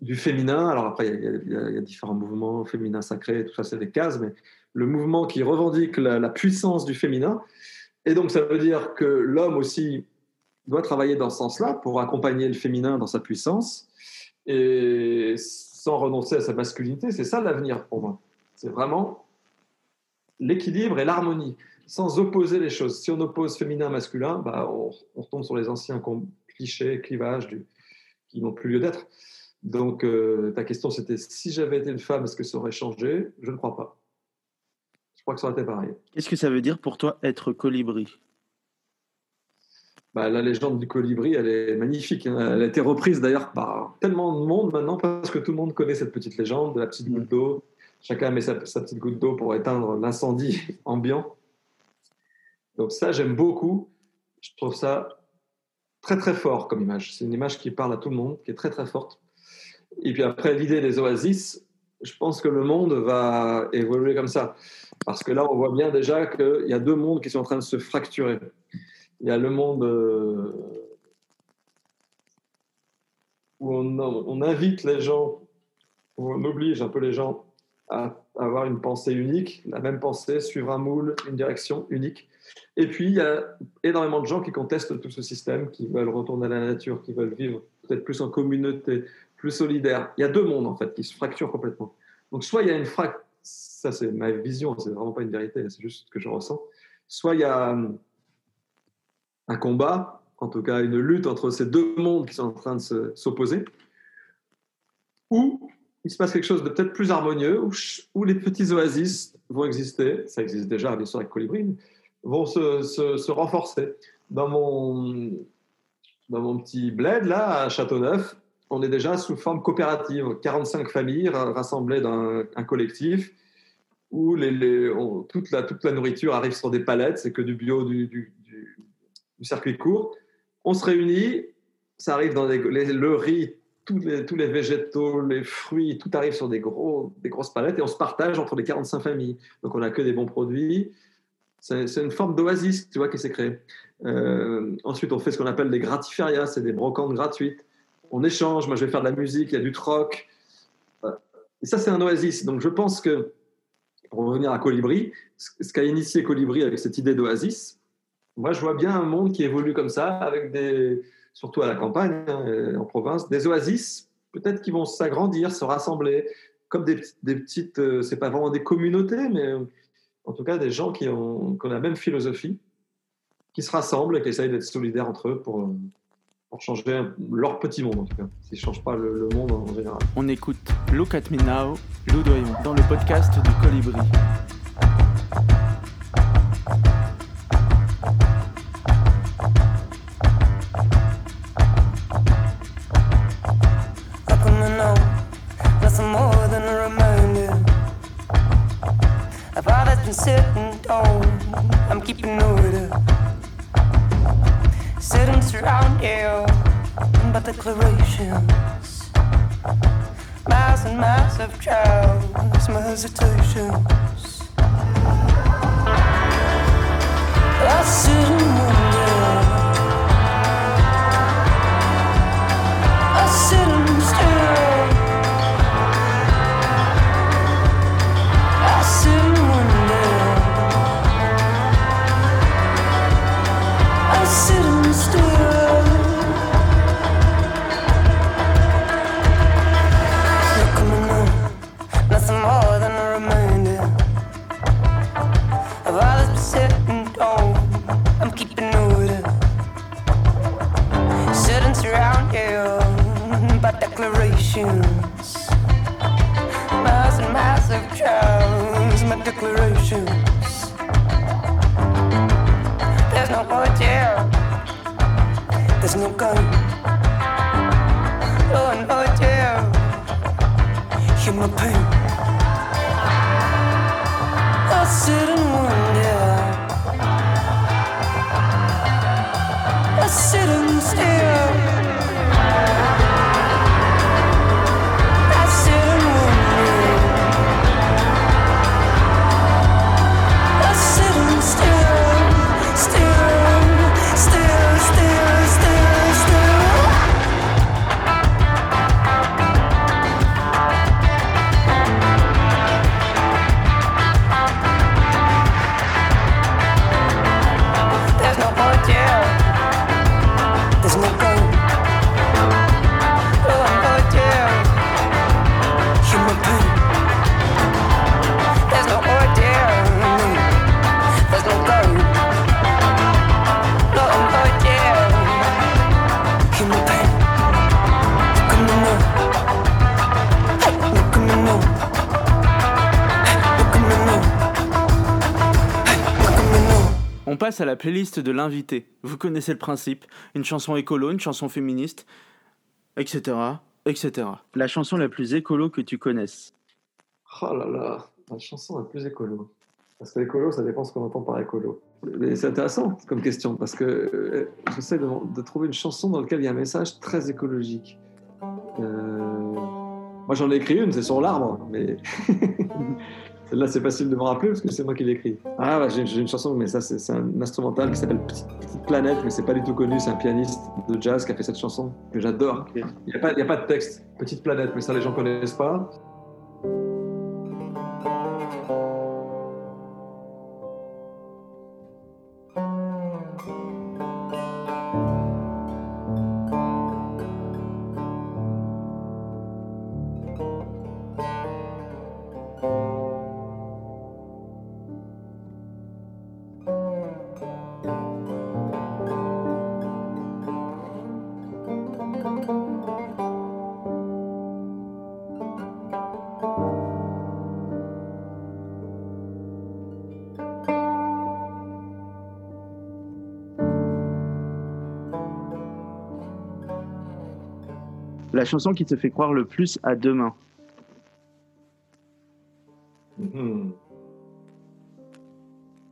du féminin, alors après, il y, a- différents mouvements, féminin sacré, tout ça, c'est des cases, mais le mouvement qui revendique la puissance du féminin, et donc ça veut dire que l'homme aussi doit travailler dans ce sens-là pour accompagner le féminin dans sa puissance, et sans renoncer à sa masculinité, c'est ça l'avenir pour moi. C'est vraiment l'équilibre et l'harmonie, sans opposer les choses. Si on oppose féminin-masculin, bah, on, retombe sur les anciens clichés, clivages qui n'ont plus lieu d'être. Donc, euh, ta question, c'était si j'avais été une femme, est-ce que ça aurait changé? Je ne crois pas. Je crois que ça aurait été pareil. Qu'est-ce que ça veut dire pour toi être colibri? Bah, la légende du colibri, elle est magnifique. hein. Elle a été reprise d'ailleurs par tellement de monde maintenant, parce que tout le monde connaît cette petite légende de la petite goutte d'eau. Chacun met sa, sa petite goutte d'eau pour éteindre l'incendie ambiant. Donc ça, j'aime beaucoup. Je trouve ça très très fort comme image. C'est une image qui parle à tout le monde, qui est très très forte. Et puis après, l'idée des oasis, je pense que le monde va évoluer comme ça. Parce que là, on voit bien déjà qu'il y a deux mondes qui sont en train de se fracturer. Il y a le monde euh, où on, on invite les gens, où on oblige un peu les gens à avoir une pensée unique, la même pensée, suivre un moule, une direction unique. Et puis, il y a énormément de gens qui contestent tout ce système, qui veulent retourner à la nature, qui veulent vivre peut-être plus en communauté, plus solidaire. Il y a deux mondes, en fait, qui se fracturent complètement. Donc, soit il y a une fracture, ça c'est ma vision, c'est vraiment pas une vérité, c'est juste ce que je ressens. Soit il y a un combat, en tout cas une lutte entre ces deux mondes qui sont en train de s'opposer, ou il se passe quelque chose de peut-être plus harmonieux, où, les petits oasis vont exister, ça existe déjà bien sûr avec Colibri, vont se, renforcer. Dans mon, dans mon petit bled, là, à Châteauneuf, on est déjà sous forme coopérative, 45 familles rassemblées dans un collectif où toute, la, toute la nourriture arrive sur des palettes, c'est que du bio, du, circuit court. On se réunit, ça arrive dans les, le riz, tous les, tous les végétaux, les fruits, tout arrive sur des, gros, des grosses palettes et on se partage entre les 45 familles. Donc on n'a que des bons produits. C'est une forme d'oasis, qui s'est créée. Euh, ensuite, on fait ce qu'on appelle des gratiférias, c'est des brocantes gratuites. On échange, moi je vais faire de la musique, il y a du troc. Euh, et ça, c'est un oasis. Donc je pense que, pour revenir à Colibri, ce qu'a initié Colibri avec cette idée d'oasis, moi je vois bien un monde qui évolue comme ça, avec des, surtout à la campagne, hein, en province, des oasis, peut-être qui vont s'agrandir, se rassembler, comme des, petites, euh, c'est pas vraiment des communautés, mais en tout cas des gens qui ont, qui ont la même philosophie, qui se rassemblent et qui essayent d'être solidaires entre eux pour, pour changer leur petit monde en tout cas, s'ils ne changent pas le, monde en général. On écoute Look at Me Now, dans le podcast du Colibri. sitting down, I'm keeping order. Sitting you by declarations. Miles and miles of trials, my hesitations. I sit and wonder. I sit and stare. declarations. And massive crowds, my declarations. There's no bullet here. There's no gun. No one bullet here. Pain. I sit and wonder. À la playlist de l'invité. Vous connaissez le principe. Une chanson écolo, une chanson féministe, etc. etc. La chanson la plus écolo que tu connaisses. Oh là là, la chanson la plus écolo. Parce que l'écolo, ça dépend ce qu'on entend par écolo. Mais c'est intéressant comme question, parce que euh, j'essaie de, de, trouver une chanson dans laquelle il y a un message très écologique. Euh, moi, j'en ai écrit une, c'est sur l'arbre, mais Celle-là, c'est facile de me rappeler parce que c'est moi qui l'ai écrit. Ah, bah, j'ai une chanson, mais ça, c'est un instrumental qui s'appelle Petite, Petite Planète, mais c'est pas du tout connu. C'est un pianiste de jazz qui a fait cette chanson que j'adore. Il n'y a, pas- il y a pas de texte. Petite Planète, mais ça, les gens connaissent pas. Chanson qui te fait croire le plus à demain. Mhm.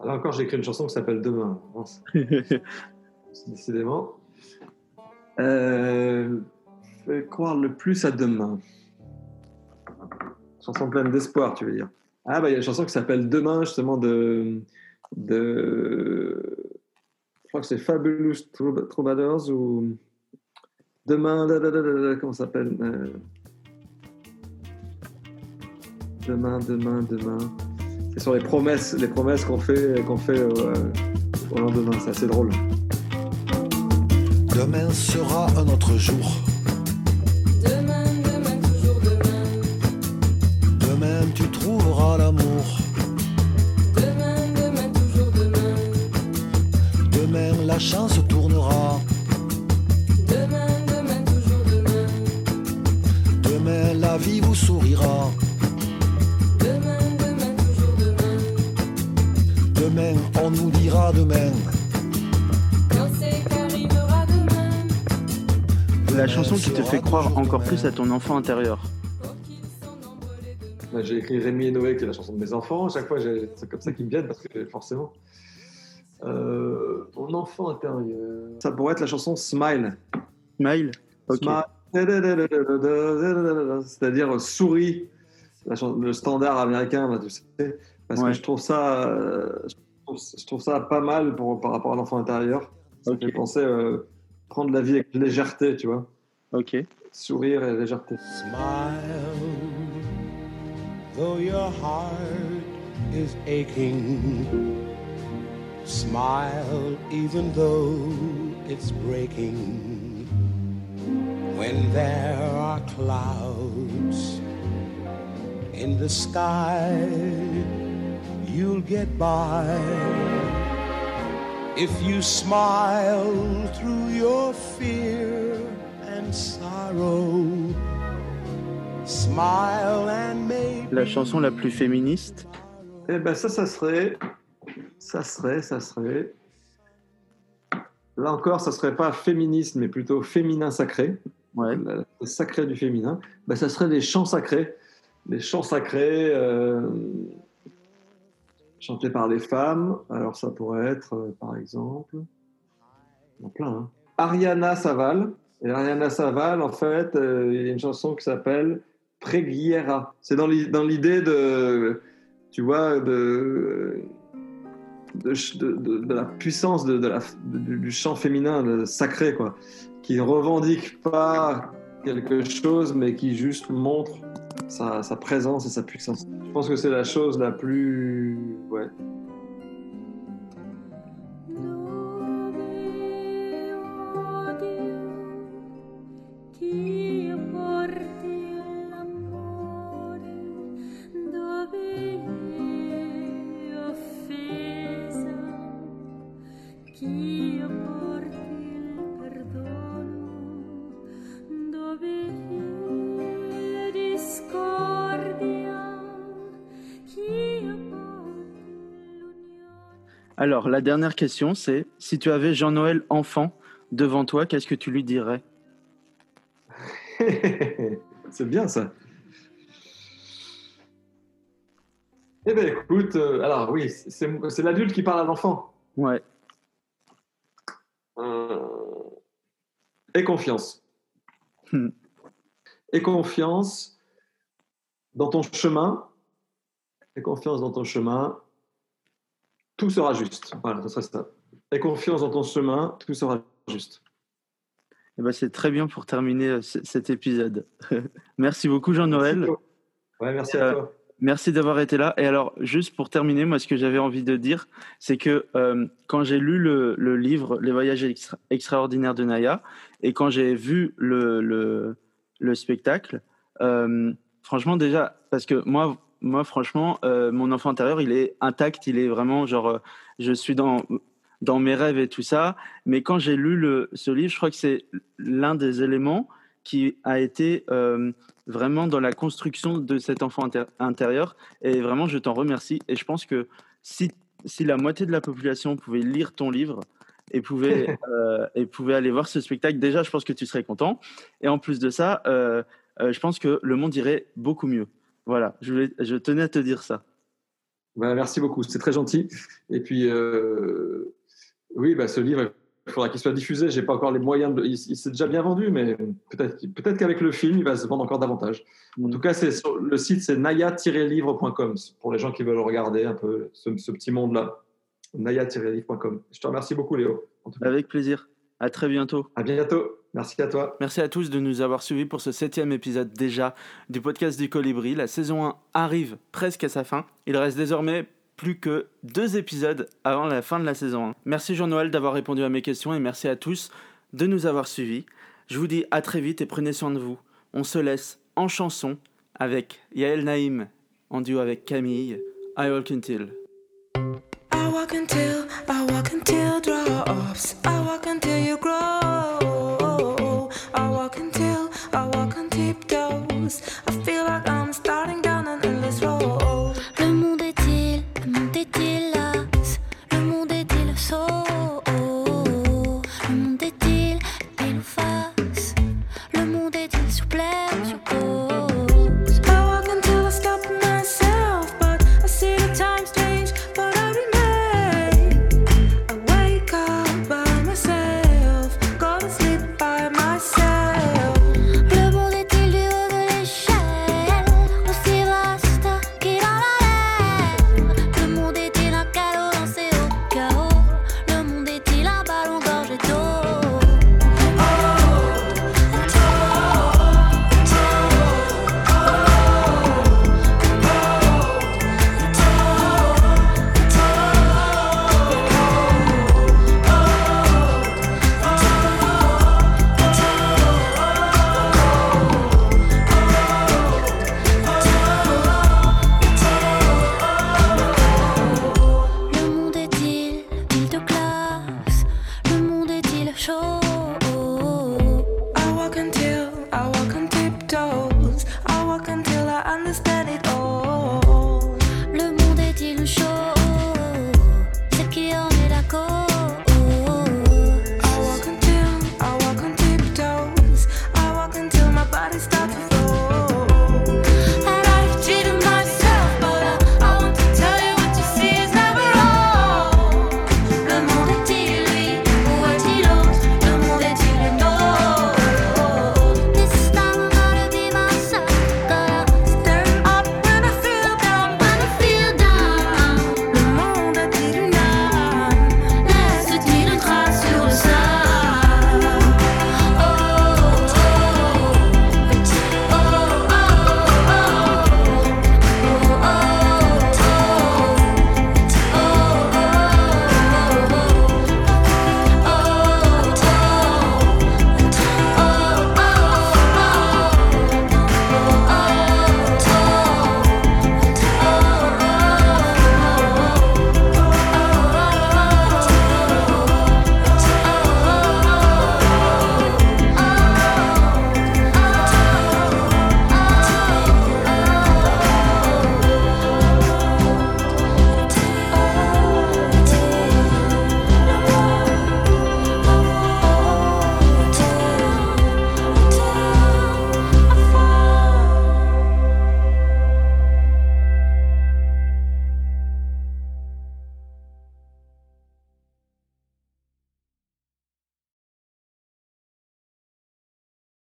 Là encore, j'ai écrit une chanson qui s'appelle Demain. Décidément. Euh, fait croire le plus à demain. Chanson pleine d'espoir, tu veux dire. Ah, bah, il y a une chanson qui s'appelle Demain, justement, de. de je crois que c'est Fabulous Troub- Troubadours ou. Demain, comment ça s'appelle Euh, Demain, demain, demain. C'est sur les promesses, les promesses qu'on fait, qu'on fait au, euh, au lendemain. C'est assez drôle. Demain sera un autre jour. Plus à ton enfant intérieur. Là, j'ai écrit Rémi et Noé, qui est la chanson de mes enfants. À chaque fois, j'ai- c'est comme ça qu'ils me viennent, parce que forcément. Euh, mon enfant intérieur. Ça pourrait être la chanson Smile. Smile Ok. C'est-à-dire souris, la chan- le standard américain, là, tu sais, parce Ouais. que je trouve ça, euh, je trouve, ça pas mal pour, par rapport à l'enfant intérieur. Ça Ok. me fait penser euh, prendre la vie avec légèreté, tu vois, Ok. Sourire et légèreté. Smile, though your heart is aching. Smile, even though it's breaking. When there are clouds in the sky, you'll get by. If you smile through your fear La chanson la plus féministe. Eh ben ça, ça serait, ça serait, ça serait. Là encore, ça serait pas féminisme, mais plutôt féminin sacré. Ouais. Le le sacré du féminin. Ben, ça serait des chants sacrés, des chants sacrés euh, chantés par les femmes. Alors ça pourrait être, euh, par exemple, il y en a plein. hein. Ariana Saval. Et Ariana Saval, en fait, euh, il y a une chanson qui s'appelle Preghiera. C'est dans l'i- dans l'idée de, tu vois, de, la puissance du, chant féminin sacré, quoi, qui revendique pas quelque chose, mais qui juste montre sa, sa présence et sa puissance. Je pense que c'est la chose la plus... Ouais. Alors, la dernière question, c'est si tu avais Jean-Noël enfant devant toi, qu'est-ce que tu lui dirais c'est bien ça. Eh bien écoute, euh, alors oui, c'est l'adulte qui parle à l'enfant. Ouais. Euh, et confiance. Hmm. Et confiance dans ton chemin Aie confiance dans ton chemin. Tout sera juste. Voilà, ça serait ça. Aie confiance dans ton chemin. Tout sera juste. Eh ben, c'est très bien pour terminer euh, cet épisode. Merci beaucoup, Jean-Noël. Merci. Ouais, merci à Euh, toi. Merci d'avoir été là. Et alors, juste pour terminer, moi, ce que j'avais envie de dire, c'est que euh, quand j'ai lu le, le livre Les voyages extra- extraordinaires de Naya et quand j'ai vu le, le, le spectacle, franchement, déjà, parce que moi, moi franchement, euh, mon enfant intérieur, il est intact, il est vraiment genre, euh, je suis dans, dans mes rêves et tout ça. Mais quand j'ai lu le, ce livre, je crois que c'est l'un des éléments qui a été euh, vraiment dans la construction de cet enfant intérieur. Et vraiment, je t'en remercie. Et je pense que si, si la moitié de la population pouvait lire ton livre et pouvait, euh, et pouvait aller voir ce spectacle, déjà, je pense que tu serais content. Et en plus de ça, euh, euh, je pense que le monde irait beaucoup mieux. Voilà, je, voulais, je tenais à te dire ça. Bah, merci beaucoup, c'est très gentil. Et puis, euh, oui, bah, ce livre, il faudra qu'il soit diffusé. J'ai pas encore les moyens. De... Il, il s'est déjà bien vendu, mais peut-être peut-être qu'avec le film, il va se vendre encore davantage. En tout cas, c'est sur le site, c'est naya-livre.com pour les gens qui veulent regarder un peu ce, ce petit monde-là. Naya-livre.com. Je te remercie beaucoup, Léo. En tout cas, Avec plaisir. À très bientôt. à bientôt. Merci à toi. Merci à tous de nous avoir suivis pour ce septième épisode déjà du podcast du Colibri. La saison 1 arrive presque à sa fin. Il reste désormais plus que deux épisodes avant la fin de la saison 1. Merci Jean-Noël d'avoir répondu à mes questions et merci à tous de nous avoir suivis. Je vous dis à très vite et prenez soin de vous. On se laisse en chanson avec Yael Naïm en duo avec Camille, I Walk Until.